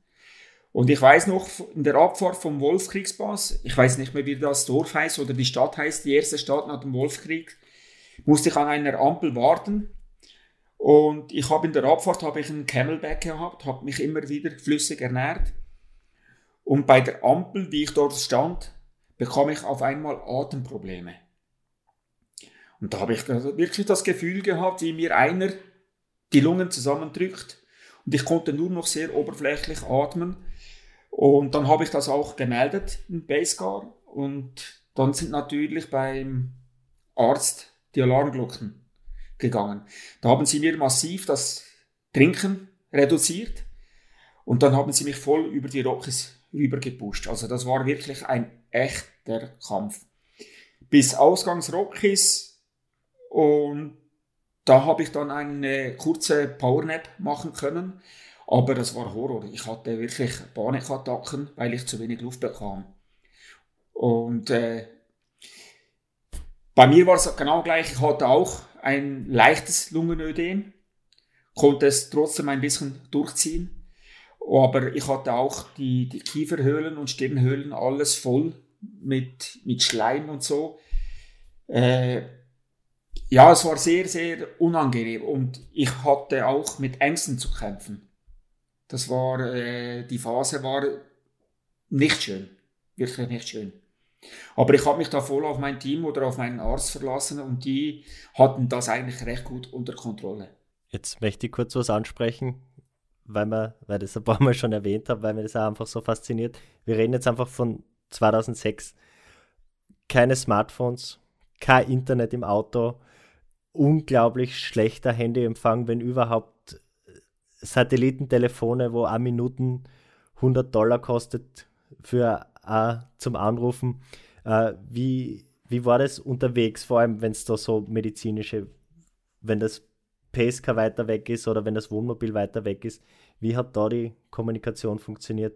Und ich weiß noch, in der Abfahrt vom Wolfkriegspass, ich weiß nicht mehr, wie das Dorf heißt oder die Stadt heißt, die erste Stadt nach dem Wolfkrieg, musste ich an einer Ampel warten. Und ich habe in der Abfahrt habe ich einen Camelback gehabt, habe mich immer wieder flüssig ernährt. Und bei der Ampel, wie ich dort stand, bekam ich auf einmal Atemprobleme. Und da habe ich wirklich das Gefühl gehabt, wie mir einer die Lungen zusammendrückt und ich konnte nur noch sehr oberflächlich atmen. Und dann habe ich das auch gemeldet in Basecar und dann sind natürlich beim Arzt die Alarmglocken gegangen. Da haben sie mir massiv das Trinken reduziert und dann haben sie mich voll über die Rockies rübergepusht. Also das war wirklich ein echter Kampf. Bis Ausgangsrockies und da habe ich dann eine kurze Powernap machen können, aber das war Horror. Ich hatte wirklich Panikattacken, weil ich zu wenig Luft bekam. Und äh, bei mir war es genau gleich. Ich hatte auch ein leichtes Lungenödem, konnte es trotzdem ein bisschen durchziehen. Aber ich hatte auch die, die Kieferhöhlen und Stirnhöhlen alles voll mit, mit Schleim und so. Äh, ja, es war sehr, sehr unangenehm und ich hatte auch mit Ängsten zu kämpfen. Das war, äh, die Phase war nicht schön. Wirklich nicht schön. Aber ich habe mich da voll auf mein Team oder auf meinen Arzt verlassen und die hatten das eigentlich recht gut unter Kontrolle. Jetzt möchte ich kurz was ansprechen, weil, wir, weil ich das ein paar Mal schon erwähnt habe, weil mir das auch einfach so fasziniert. Wir reden jetzt einfach von 2006. Keine Smartphones, kein Internet im Auto, unglaublich schlechter Handyempfang, wenn überhaupt Satellitentelefone, wo eine Minuten 100 Dollar kostet für uh, zum Anrufen. Uh, wie, wie war das unterwegs, vor allem wenn es da so medizinische, wenn das PSK weiter weg ist oder wenn das Wohnmobil weiter weg ist? Wie hat da die Kommunikation funktioniert?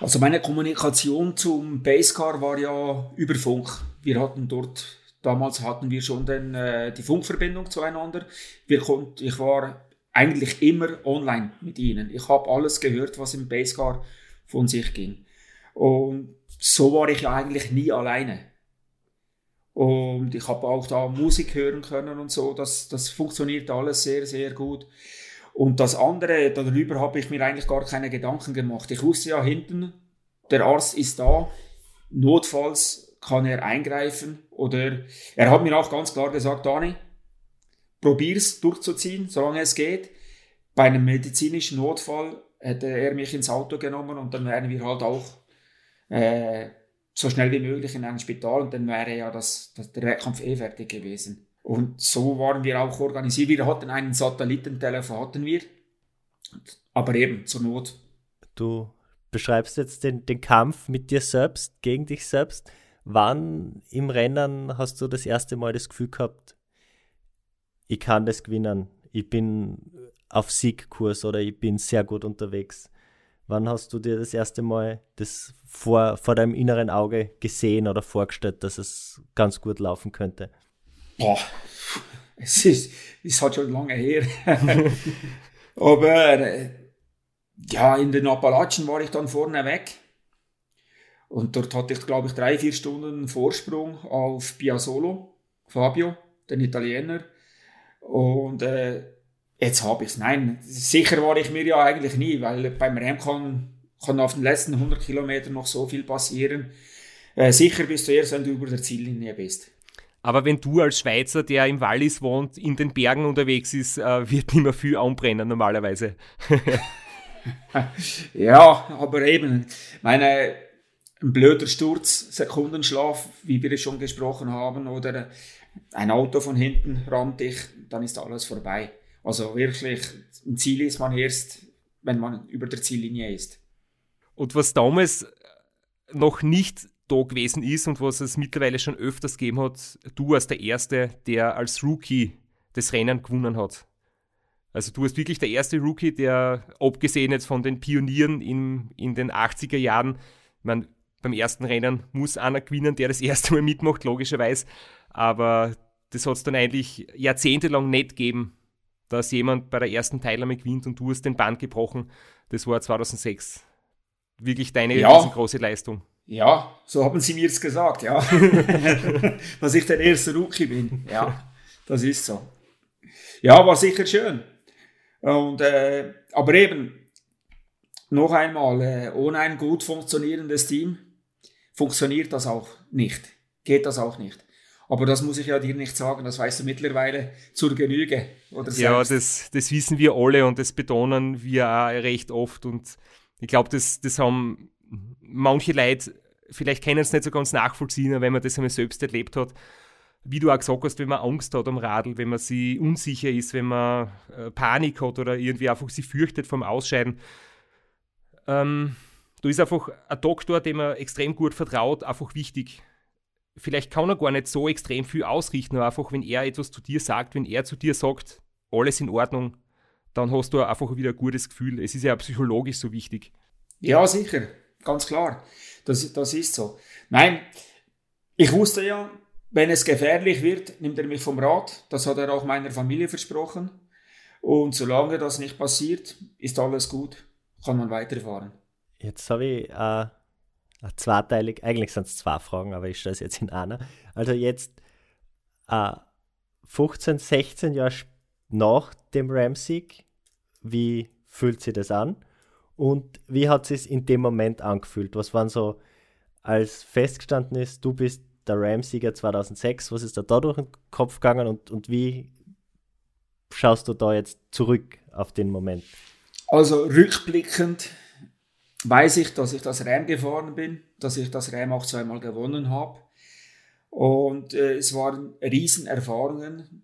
Also meine Kommunikation zum Basecar war ja über Funk. Wir hatten dort, damals hatten wir schon den, äh, die Funkverbindung zueinander. Wir konnt, ich war eigentlich immer online mit ihnen. Ich habe alles gehört, was im Basecar von sich ging. Und so war ich ja eigentlich nie alleine. Und ich habe auch da Musik hören können und so. Das, das funktioniert alles sehr, sehr gut. Und das andere, darüber habe ich mir eigentlich gar keine Gedanken gemacht. Ich wusste ja hinten, der Arzt ist da, notfalls kann er eingreifen oder er hat mir auch ganz klar gesagt, Dani, probier's durchzuziehen, solange es geht. Bei einem medizinischen Notfall hätte er mich ins Auto genommen und dann wären wir halt auch äh, so schnell wie möglich in ein Spital und dann wäre ja das, das, der Wettkampf eh fertig gewesen. Und so waren wir auch organisiert. Wir hatten einen Satellitentelefon, hatten wir. Aber eben zur Not. Du beschreibst jetzt den, den Kampf mit dir selbst, gegen dich selbst. Wann im Rennen hast du das erste Mal das Gefühl gehabt, ich kann das gewinnen, ich bin auf Siegkurs oder ich bin sehr gut unterwegs? Wann hast du dir das erste Mal das vor, vor deinem inneren Auge gesehen oder vorgestellt, dass es ganz gut laufen könnte? Boah, es ist, ist halt schon lange her. Aber äh, ja, in den Appalachen war ich dann vorne weg. Und dort hatte ich, glaube ich, drei, vier Stunden Vorsprung auf Piazzolo, Fabio, den Italiener. Und äh, jetzt habe ich es. Nein, sicher war ich mir ja eigentlich nie, weil beim Rennen kann, kann auf den letzten 100 Kilometern noch so viel passieren. Äh, sicher bist du erst, wenn du über der Ziellinie bist. Aber wenn du als Schweizer, der im Wallis wohnt, in den Bergen unterwegs ist, äh, wird nicht mehr viel anbrennen normalerweise. ja, aber eben, meine, ein blöder Sturz, Sekundenschlaf, wie wir es schon gesprochen haben, oder ein Auto von hinten rammt dich, dann ist alles vorbei. Also wirklich, ein Ziel ist man erst, wenn man über der Ziellinie ist. Und was damals noch nicht da gewesen ist und was es mittlerweile schon öfters gegeben hat, du als der Erste, der als Rookie das Rennen gewonnen hat. Also du warst wirklich der erste Rookie, der, abgesehen jetzt von den Pionieren in, in den 80er Jahren, ich meine, beim ersten Rennen muss einer gewinnen, der das erste Mal mitmacht, logischerweise. Aber das hat es dann eigentlich jahrzehntelang nicht gegeben, dass jemand bei der ersten Teilnahme gewinnt und du hast den Band gebrochen. Das war 2006. Wirklich deine ja. riesengroße Leistung. Ja, so haben sie mir es gesagt, ja. dass ich der erste Rookie bin. Ja, das ist so. Ja, war sicher schön. Und, äh, aber eben, noch einmal, äh, ohne ein gut funktionierendes Team funktioniert das auch nicht. Geht das auch nicht. Aber das muss ich ja dir nicht sagen, das weißt du mittlerweile zur Genüge. Oder ja, das, das wissen wir alle und das betonen wir auch recht oft. Und ich glaube, das, das haben manche Leute, vielleicht können es nicht so ganz nachvollziehen, wenn man das einmal selbst erlebt hat. Wie du auch gesagt hast, wenn man Angst hat am Radl, wenn man sich unsicher ist, wenn man äh, Panik hat oder irgendwie einfach sich fürchtet vom Ausscheiden. Ähm, da ist einfach ein Doktor, dem man extrem gut vertraut, einfach wichtig vielleicht kann er gar nicht so extrem viel ausrichten, aber einfach, wenn er etwas zu dir sagt, wenn er zu dir sagt, alles in Ordnung, dann hast du einfach wieder ein gutes Gefühl. Es ist ja psychologisch so wichtig. Ja, sicher, ganz klar. Das, das ist so. Nein, ich wusste ja, wenn es gefährlich wird, nimmt er mich vom Rad. Das hat er auch meiner Familie versprochen. Und solange das nicht passiert, ist alles gut, kann man weiterfahren. Jetzt habe ich äh, zweiteilig, eigentlich sind es zwei Fragen, aber ich stelle es jetzt in einer. Also jetzt äh, 15, 16 Jahre nach dem Ram-Sieg, wie fühlt sich das an? Und wie hat es in dem Moment angefühlt? Was waren so, als festgestanden ist, du bist der Ram-Sieger 2006, was ist da, da durch den Kopf gegangen und, und wie schaust du da jetzt zurück auf den Moment? Also rückblickend weiß ich, dass ich das Ram gefahren bin, dass ich das Ram auch zweimal gewonnen habe. Und äh, es waren Riesenerfahrungen,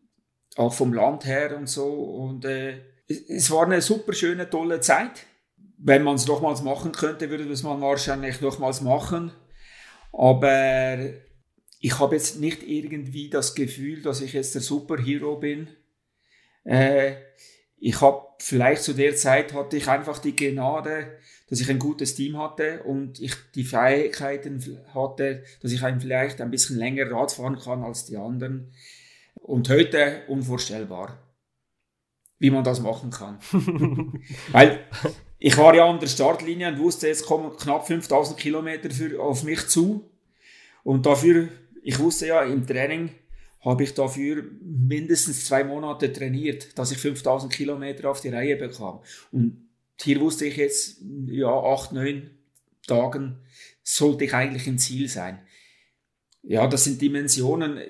auch vom Land her und so. Und äh, es war eine super schöne, tolle Zeit. Wenn man es nochmals machen könnte, würde man wahrscheinlich nochmals machen. Aber ich habe jetzt nicht irgendwie das Gefühl, dass ich jetzt der Superhero bin. Äh, ich habe vielleicht zu der Zeit hatte ich einfach die Gnade, dass ich ein gutes Team hatte und ich die Fähigkeiten hatte, dass ich ein, vielleicht ein bisschen länger Rad fahren kann als die anderen. Und heute unvorstellbar, wie man das machen kann. Weil ich war ja an der Startlinie und wusste, jetzt kommen knapp 5000 Kilometer für, auf mich zu. Und dafür, ich wusste ja, im Training habe ich dafür mindestens zwei Monate trainiert, dass ich 5000 Kilometer auf die Reihe bekam. Und hier wusste ich jetzt, ja, acht, neun Tagen sollte ich eigentlich im Ziel sein. Ja, das sind Dimensionen,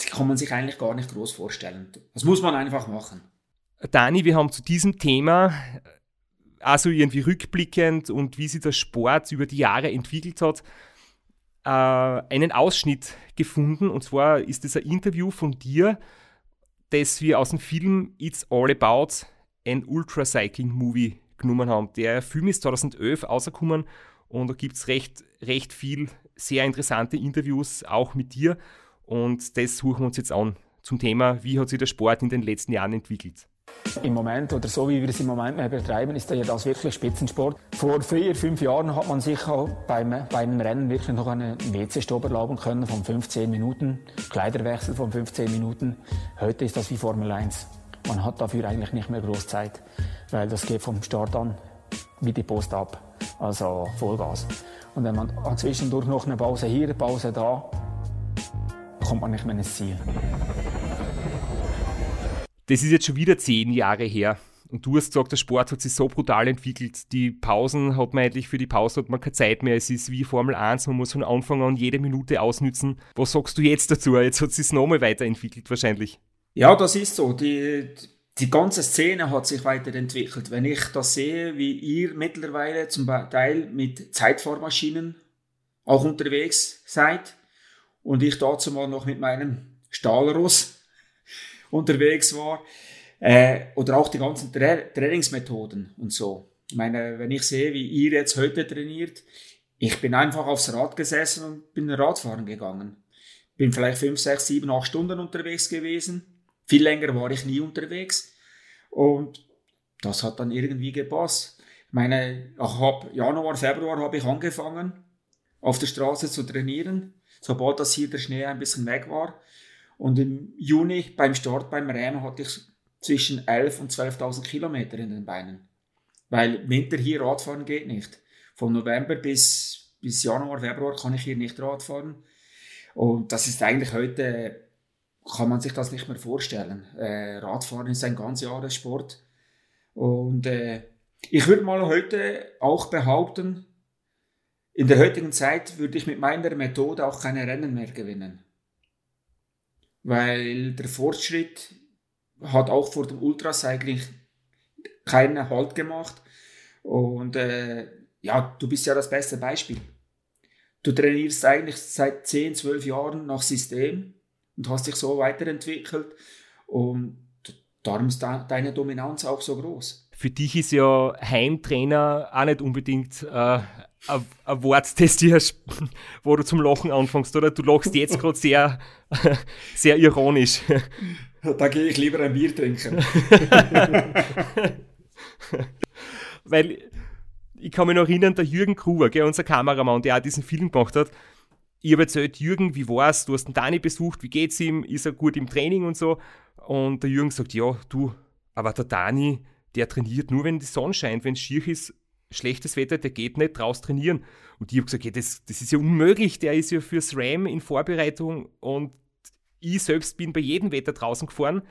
die kann man sich eigentlich gar nicht groß vorstellen. Das muss man einfach machen. Dani, wir haben zu diesem Thema also irgendwie rückblickend und wie sich der Sport über die Jahre entwickelt hat, äh, einen Ausschnitt gefunden. Und zwar ist es ein Interview von dir, das wir aus dem Film It's All About an Ultracycling Movie genommen haben. Der Film ist 2011 rausgekommen und da gibt es recht, recht viel sehr interessante Interviews auch mit dir. Und das suchen wir uns jetzt an zum Thema, wie hat sich der Sport in den letzten Jahren entwickelt. Im Moment oder so wie wir es im Moment betreiben, ist ja das wirklich Spitzensport. Vor vier, fünf Jahren hat man sich auch beim, beim Rennen wirklich noch einen WC-Stopp erlauben können von 15 Minuten, Kleiderwechsel von 15 Minuten. Heute ist das wie Formel 1. Man hat dafür eigentlich nicht mehr groß Zeit, weil das geht vom Start an wie die Post ab. Also Vollgas. Und wenn man zwischendurch noch eine Pause hier, eine Pause da, kommt man nicht mehr ins Ziel. Das ist jetzt schon wieder zehn Jahre her. Und du hast gesagt, der Sport hat sich so brutal entwickelt. Die Pausen hat man eigentlich, für die Pause hat man keine Zeit mehr. Es ist wie Formel 1, man muss von Anfang an jede Minute ausnützen. Was sagst du jetzt dazu? Jetzt hat es sich nochmal weiterentwickelt wahrscheinlich. Ja, das ist so. Die, die ganze Szene hat sich weiterentwickelt. Wenn ich das sehe, wie ihr mittlerweile zum Teil mit Zeitfahrmaschinen auch unterwegs seid und ich dazu mal noch mit meinem Stahlross unterwegs war. Äh, oder auch die ganzen Tra Trainingsmethoden und so. Ich meine, wenn ich sehe, wie ihr jetzt heute trainiert, ich bin einfach aufs Rad gesessen und bin Radfahren gegangen. Bin vielleicht fünf, sechs, sieben, acht Stunden unterwegs gewesen. Viel länger war ich nie unterwegs. Und das hat dann irgendwie gepasst. Ich meine, ab Januar, Februar habe ich angefangen, auf der Straße zu trainieren, sobald das hier der Schnee ein bisschen weg war. Und im Juni beim Start beim Rämen hatte ich zwischen 11.000 und 12.000 Kilometer in den Beinen. Weil Winter hier Radfahren geht nicht. Von November bis, bis Januar, Februar kann ich hier nicht Radfahren. Und das ist eigentlich heute, kann man sich das nicht mehr vorstellen. Äh, Radfahren ist ein ganz Jahressport. Und äh, ich würde mal heute auch behaupten, in der heutigen Zeit würde ich mit meiner Methode auch keine Rennen mehr gewinnen weil der Fortschritt hat auch vor dem Ultracycling keinen Halt gemacht. Und äh, ja, du bist ja das beste Beispiel. Du trainierst eigentlich seit 10, 12 Jahren nach System und hast dich so weiterentwickelt. Und darum ist deine Dominanz auch so groß. Für dich ist ja Heimtrainer auch nicht unbedingt äh, ein Wort, das dir, wo du zum Lachen anfängst, oder? Du lachst jetzt gerade sehr, sehr ironisch. Da gehe ich lieber ein Bier trinken. Weil ich kann mich noch erinnern, der Jürgen Kruger, gell, unser Kameramann, der auch diesen Film gemacht hat, ich habe erzählt, Jürgen, wie war's? Du hast den Dani besucht, wie geht's ihm? Ist er gut im Training und so? Und der Jürgen sagt, ja, du, aber der Dani, der trainiert nur, wenn die Sonne scheint, wenn es schier ist, schlechtes Wetter, der geht nicht raus trainieren. Und ich habe gesagt, ja, das, das ist ja unmöglich, der ist ja fürs RAM in Vorbereitung und ich selbst bin bei jedem Wetter draußen gefahren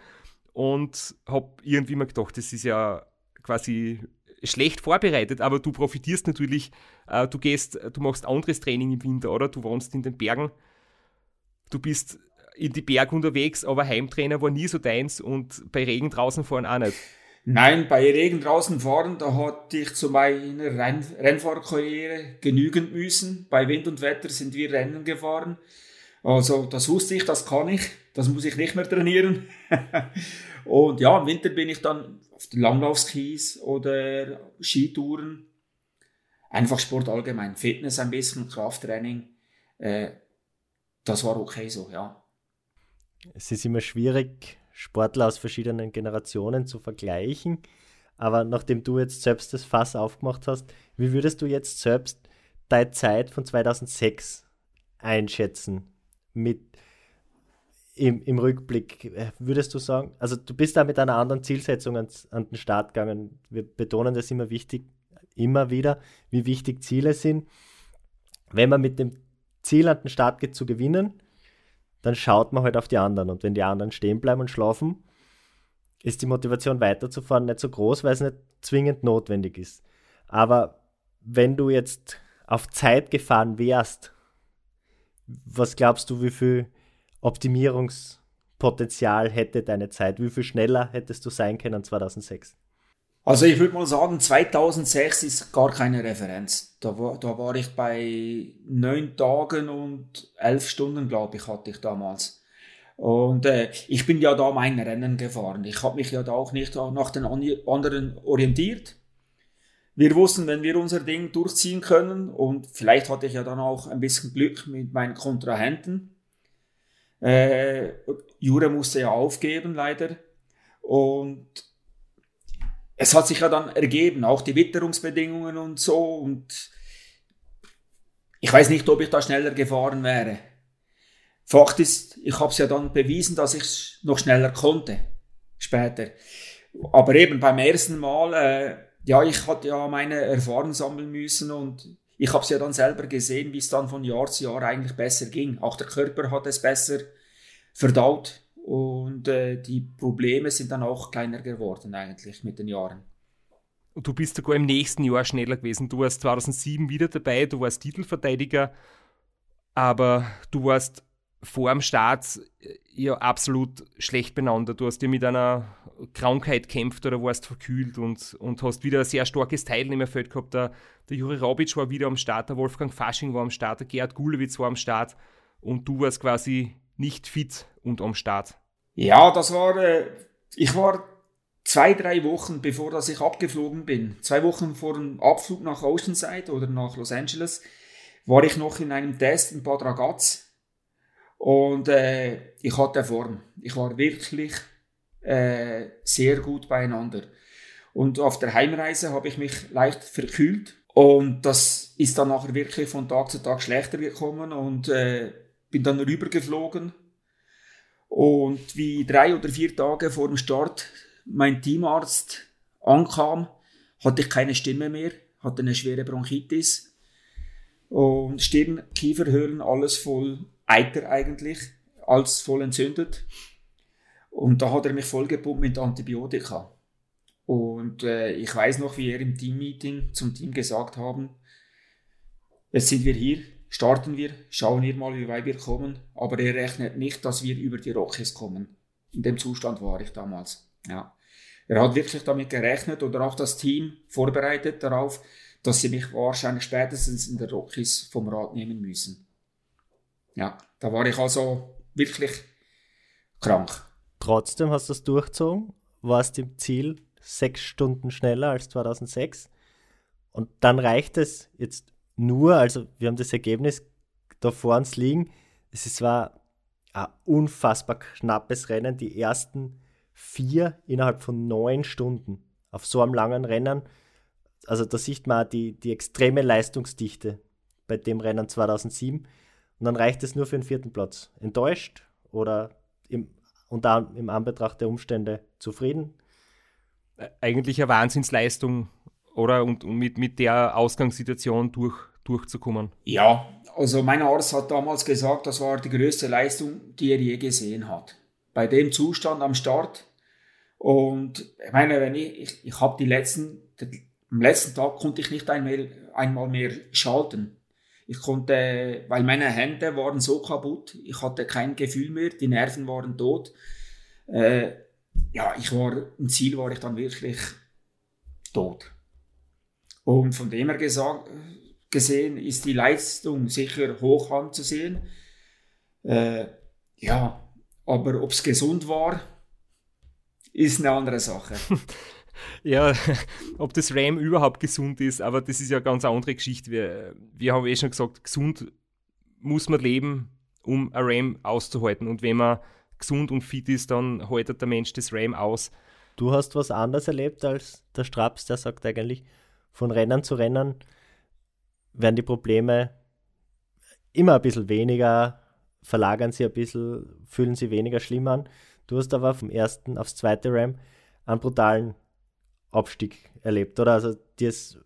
und habe irgendwie mal gedacht, das ist ja quasi schlecht vorbereitet, aber du profitierst natürlich, äh, du gehst, du machst anderes Training im Winter, oder? Du wohnst in den Bergen, du bist in die Berge unterwegs, aber Heimtrainer war nie so deins und bei Regen draußen fahren auch nicht. Nein, bei Regen draußen fahren, da hatte ich zu meiner Renn Rennfahrkarriere genügend müssen. Bei Wind und Wetter sind wir Rennen gefahren. Also das wusste ich, das kann ich, das muss ich nicht mehr trainieren. und ja, im Winter bin ich dann auf den Langlaufskis oder Skitouren. Einfach Sport allgemein, Fitness ein bisschen, Krafttraining. Äh, das war okay so, ja. Es ist immer schwierig, Sportler aus verschiedenen Generationen zu vergleichen. Aber nachdem du jetzt selbst das Fass aufgemacht hast, wie würdest du jetzt selbst deine Zeit von 2006 einschätzen? Mit im, im Rückblick, würdest du sagen, also du bist da mit einer anderen Zielsetzung ans, an den Start gegangen. Wir betonen das immer wichtig, immer wieder, wie wichtig Ziele sind. Wenn man mit dem Ziel an den Start geht zu gewinnen, dann schaut man halt auf die anderen. Und wenn die anderen stehen bleiben und schlafen, ist die Motivation weiterzufahren nicht so groß, weil es nicht zwingend notwendig ist. Aber wenn du jetzt auf Zeit gefahren wärst, was glaubst du, wie viel Optimierungspotenzial hätte deine Zeit? Wie viel schneller hättest du sein können 2006? Also ich würde mal sagen, 2006 ist gar keine Referenz. Da war, da war ich bei neun Tagen und elf Stunden, glaube ich, hatte ich damals. Und äh, ich bin ja da mein Rennen gefahren. Ich habe mich ja da auch nicht nach den anderen orientiert. Wir wussten, wenn wir unser Ding durchziehen können, und vielleicht hatte ich ja dann auch ein bisschen Glück mit meinen Kontrahenten. Äh, Jure musste ja aufgeben, leider. Und es hat sich ja dann ergeben, auch die Witterungsbedingungen und so. Und ich weiß nicht, ob ich da schneller gefahren wäre. Fakt ist, ich habe es ja dann bewiesen, dass ich es noch schneller konnte. Später. Aber eben beim ersten Mal, äh, ja, ich hatte ja meine Erfahrungen sammeln müssen und ich habe es ja dann selber gesehen, wie es dann von Jahr zu Jahr eigentlich besser ging. Auch der Körper hat es besser verdaut. Und äh, die Probleme sind dann auch kleiner geworden eigentlich mit den Jahren. Und du bist sogar im nächsten Jahr schneller gewesen. Du warst 2007 wieder dabei, du warst Titelverteidiger, aber du warst vor dem Start äh, ja absolut schlecht beieinander. Du hast ja mit einer Krankheit kämpft oder warst verkühlt und, und hast wieder ein sehr starkes Teilnehmerfeld gehabt. Der, der Juri Rabic war wieder am Start, der Wolfgang Fasching war am Start, der Gerhard Gulewitz war am Start und du warst quasi nicht fit und am Start? Ja, das war, äh, ich war zwei, drei Wochen bevor dass ich abgeflogen bin, zwei Wochen vor dem Abflug nach Oceanside oder nach Los Angeles, war ich noch in einem Test in Bad Ragaz und äh, ich hatte Form. Ich war wirklich äh, sehr gut beieinander. Und auf der Heimreise habe ich mich leicht verkühlt und das ist dann nachher wirklich von Tag zu Tag schlechter gekommen und äh, bin dann rübergeflogen und wie drei oder vier Tage vor dem Start mein Teamarzt ankam, hatte ich keine Stimme mehr, hatte eine schwere Bronchitis und Stirn, Kieferhöhlen, alles voll Eiter eigentlich, alles voll entzündet. Und da hat er mich vollgepumpt mit Antibiotika. Und äh, ich weiß noch, wie er im Teammeeting zum Team gesagt haben, jetzt sind wir hier, starten wir, schauen wir mal, wie weit wir kommen. Aber er rechnet nicht, dass wir über die Rockies kommen. In dem Zustand war ich damals. Ja. Er hat wirklich damit gerechnet oder auch das Team vorbereitet darauf, dass sie mich wahrscheinlich spätestens in der Rockies vom Rad nehmen müssen. Ja, da war ich also wirklich krank. Trotzdem hast du es durchgezogen, warst im Ziel sechs Stunden schneller als 2006 und dann reicht es jetzt nur, also wir haben das Ergebnis da vor uns liegen. Es war ein unfassbar knappes Rennen. Die ersten vier innerhalb von neun Stunden auf so einem langen Rennen. Also da sieht man die, die extreme Leistungsdichte bei dem Rennen 2007. Und dann reicht es nur für den vierten Platz. Enttäuscht oder im, unter, im Anbetracht der Umstände zufrieden? Eigentlich eine Wahnsinnsleistung, oder? Und, und mit, mit der Ausgangssituation durch, durchzukommen. Ja, also mein Arzt hat damals gesagt, das war die größte Leistung, die er je gesehen hat. Bei dem Zustand am Start. Und ich meine, wenn ich, ich, ich habe die letzten, am letzten Tag konnte ich nicht einmal, einmal mehr schalten. Ich konnte, weil meine Hände waren so kaputt, ich hatte kein Gefühl mehr, die Nerven waren tot. Äh, ja, ich war, im Ziel war ich dann wirklich tot. Und von dem her gesagt, gesehen ist die Leistung sicher hoch anzusehen. Äh, ja, aber ob es gesund war, ist eine andere Sache. ja, ob das RAM überhaupt gesund ist, aber das ist ja eine ganz andere Geschichte. Wir, wir haben eh schon gesagt, gesund muss man leben, um ein RAM auszuhalten. Und wenn man gesund und fit ist, dann haltet der Mensch das RAM aus. Du hast was anderes erlebt als der Straps, der sagt eigentlich, von Rennen zu Rennen werden die Probleme immer ein bisschen weniger, verlagern sie ein bisschen, fühlen sie weniger schlimm an. Du hast aber vom ersten aufs zweite Ram einen brutalen Abstieg erlebt, oder? Also dir ist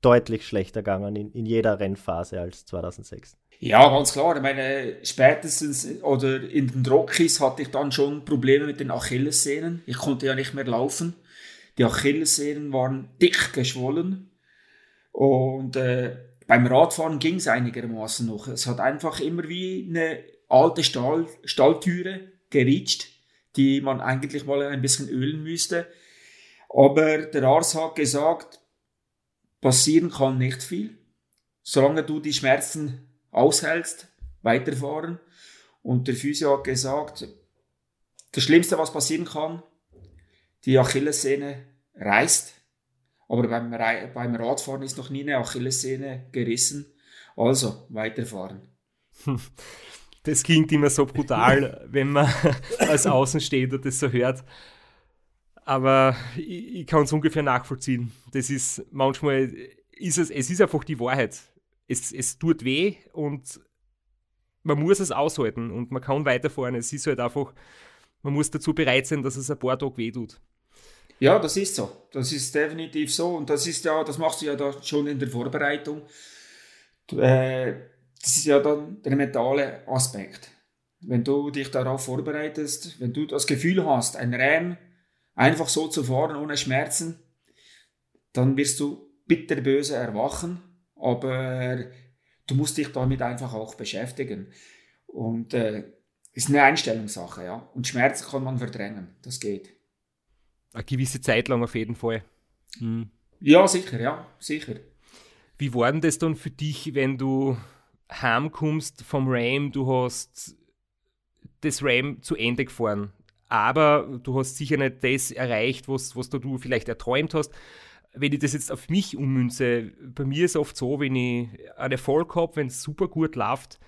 deutlich schlechter gegangen in, in jeder Rennphase als 2006. Ja, ganz klar. Ich meine, spätestens oder in den Rockies hatte ich dann schon Probleme mit den Achillessehnen. Ich konnte ja nicht mehr laufen. Die Achillessehnen waren dick geschwollen. Und äh, beim Radfahren ging es einigermaßen noch. Es hat einfach immer wie eine alte Stall, Stalltüre geritscht, die man eigentlich mal ein bisschen ölen müsste. Aber der Arzt hat gesagt, passieren kann nicht viel. Solange du die Schmerzen aushältst, weiterfahren. Und der Physio hat gesagt, das Schlimmste, was passieren kann, die Achillessehne reißt aber beim, beim Radfahren ist noch nie eine Achillessehne gerissen. Also weiterfahren. Das klingt immer so brutal, wenn man als Außenstehender das so hört. Aber ich, ich kann es ungefähr nachvollziehen. Das ist manchmal, ist es, es ist einfach die Wahrheit. Es, es tut weh und man muss es aushalten und man kann weiterfahren. Es ist halt einfach, man muss dazu bereit sein, dass es ein paar Tage weh tut. Ja, das ist so. Das ist definitiv so. Und das ist ja, das machst du ja da schon in der Vorbereitung. Äh, das ist ja dann der mentale Aspekt. Wenn du dich darauf vorbereitest, wenn du das Gefühl hast, ein Ram einfach so zu fahren ohne Schmerzen, dann wirst du bitterböse erwachen, aber du musst dich damit einfach auch beschäftigen. Und äh, ist eine Einstellungssache, ja. Und Schmerzen kann man verdrängen, das geht eine gewisse Zeit lang auf jeden Fall. Mhm. Ja, sicher, ja, sicher. Wie war denn das dann für dich, wenn du heimkommst vom RAM, du hast das RAM zu Ende gefahren, aber du hast sicher nicht das erreicht, was, was du vielleicht erträumt hast. Wenn ich das jetzt auf mich ummünze, bei mir ist es oft so, wenn ich einen Erfolg habe, wenn es super gut läuft,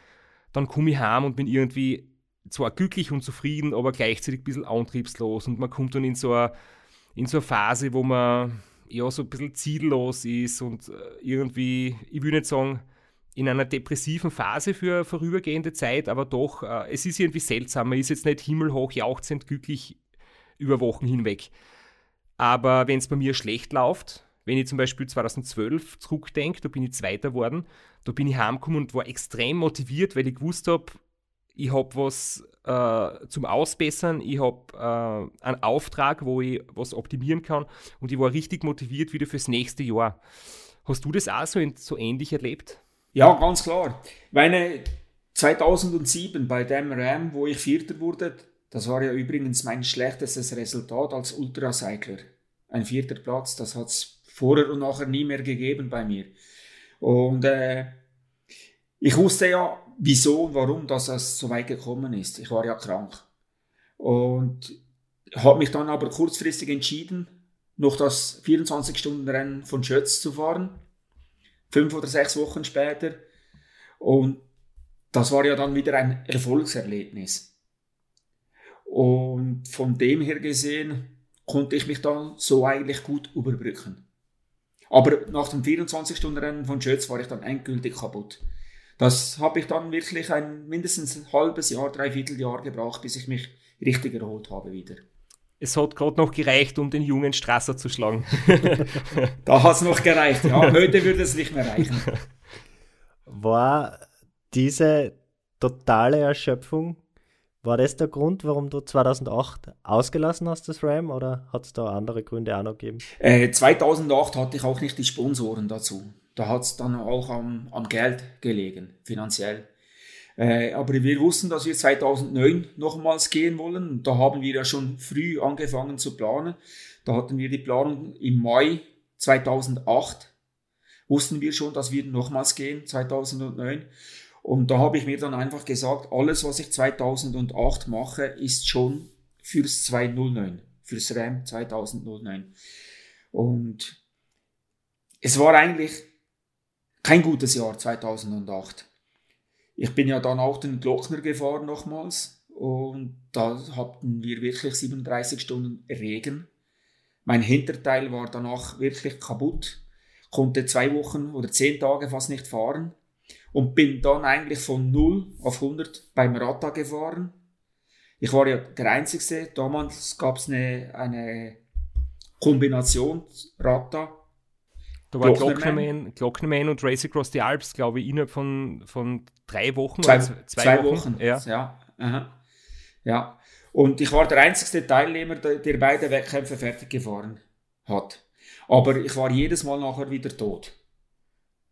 dann komme ich heim und bin irgendwie zwar glücklich und zufrieden, aber gleichzeitig ein bisschen antriebslos und man kommt dann in so eine, in so eine Phase, wo man ja so ein bisschen ziellos ist und äh, irgendwie, ich will nicht sagen, in einer depressiven Phase für vorübergehende Zeit, aber doch, äh, es ist irgendwie seltsam. Man ist jetzt nicht himmelhoch jauchzend glücklich über Wochen hinweg. Aber wenn es bei mir schlecht läuft, wenn ich zum Beispiel 2012 zurückdenke, da bin ich Zweiter geworden, da bin ich heimgekommen und war extrem motiviert, weil ich gewusst habe, ich habe was äh, zum Ausbessern, ich habe äh, einen Auftrag, wo ich was optimieren kann und ich war richtig motiviert wieder fürs nächste Jahr. Hast du das auch so, so ähnlich erlebt? Ja, ganz klar. Meine 2007 bei dem Ram, wo ich Vierter wurde, das war ja übrigens mein schlechtestes Resultat als Ultracycler. Ein vierter Platz, das hat es vorher und nachher nie mehr gegeben bei mir. Und äh, ich wusste ja, wieso und warum dass es so weit gekommen ist. Ich war ja krank. Und habe mich dann aber kurzfristig entschieden, noch das 24-Stunden-Rennen von Schötz zu fahren. fünf oder sechs Wochen später. Und das war ja dann wieder ein Erfolgserlebnis. Und von dem her gesehen konnte ich mich dann so eigentlich gut überbrücken. Aber nach dem 24-Stunden-Rennen von Schötz war ich dann endgültig kaputt. Das habe ich dann wirklich ein mindestens ein halbes Jahr, dreiviertel Jahr gebraucht, bis ich mich richtig erholt habe wieder. Es hat gerade noch gereicht, um den jungen Strasser zu schlagen. da hat es noch gereicht, ja. Heute würde es nicht mehr reichen. War diese totale Erschöpfung, war das der Grund, warum du 2008 ausgelassen hast, das RAM, oder hat es da andere Gründe auch noch gegeben? Äh, 2008 hatte ich auch nicht die Sponsoren dazu da hat es dann auch am, am, Geld gelegen, finanziell. Äh, aber wir wussten, dass wir 2009 nochmals gehen wollen. Da haben wir ja schon früh angefangen zu planen. Da hatten wir die Planung im Mai 2008. Wussten wir schon, dass wir nochmals gehen, 2009. Und da habe ich mir dann einfach gesagt, alles, was ich 2008 mache, ist schon fürs 209, fürs RAM 2009. Und es war eigentlich kein gutes Jahr 2008. Ich bin ja dann auch den Glockner gefahren nochmals und da hatten wir wirklich 37 Stunden Regen. Mein Hinterteil war danach wirklich kaputt, konnte zwei Wochen oder zehn Tage fast nicht fahren und bin dann eigentlich von 0 auf 100 beim Rata gefahren. Ich war ja der Einzige, damals gab es eine, eine Kombination Rata da war Glocknerman, Glocknerman und Race Across the Alps, glaube ich, innerhalb von, von drei Wochen zwei, zwei, zwei Wochen. Wochen. Ja. Ja, ja. Und ich war der einzige Teilnehmer, der, der beide Wettkämpfe fertig gefahren hat. Aber ich war jedes Mal nachher wieder tot.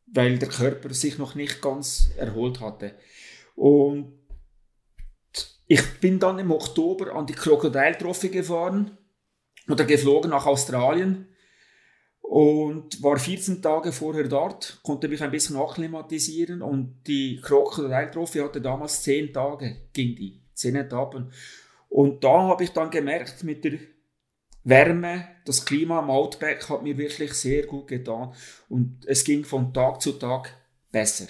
Weil der Körper sich noch nicht ganz erholt hatte. Und ich bin dann im Oktober an die Crocodile Trophy gefahren oder geflogen nach Australien und war 14 Tage vorher dort, konnte mich ein bisschen akklimatisieren und die Crocodile Trophy hatte damals 10 Tage, ging die, 10 Etappen. Und da habe ich dann gemerkt, mit der Wärme, das Klima am Outback hat mir wirklich sehr gut getan und es ging von Tag zu Tag besser.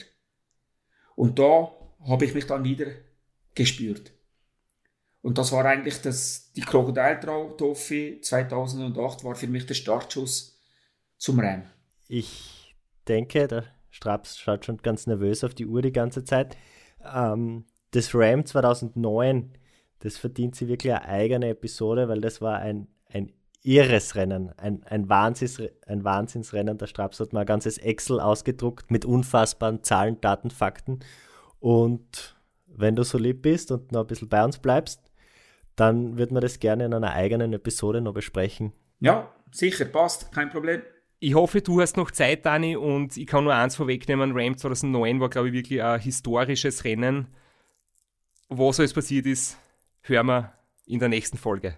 Und da habe ich mich dann wieder gespürt. Und das war eigentlich das, die Crocodile Trophy 2008 war für mich der Startschuss zum Rennen? Ich denke, der Straps schaut schon ganz nervös auf die Uhr die ganze Zeit. Ähm, das Ram 2009, das verdient sich wirklich eine eigene Episode, weil das war ein, ein irres Rennen, ein, ein, Wahnsinns, ein Wahnsinnsrennen. Der Straps hat mal ein ganzes Excel ausgedruckt mit unfassbaren Zahlen, Daten, Fakten. Und wenn du so lieb bist und noch ein bisschen bei uns bleibst, dann würden wir das gerne in einer eigenen Episode noch besprechen. Ja, sicher, passt, kein Problem. Ich hoffe, du hast noch Zeit, Dani, und ich kann nur eins vorwegnehmen: Ram 2009 war, glaube ich, wirklich ein historisches Rennen. Was alles passiert ist, hören wir in der nächsten Folge.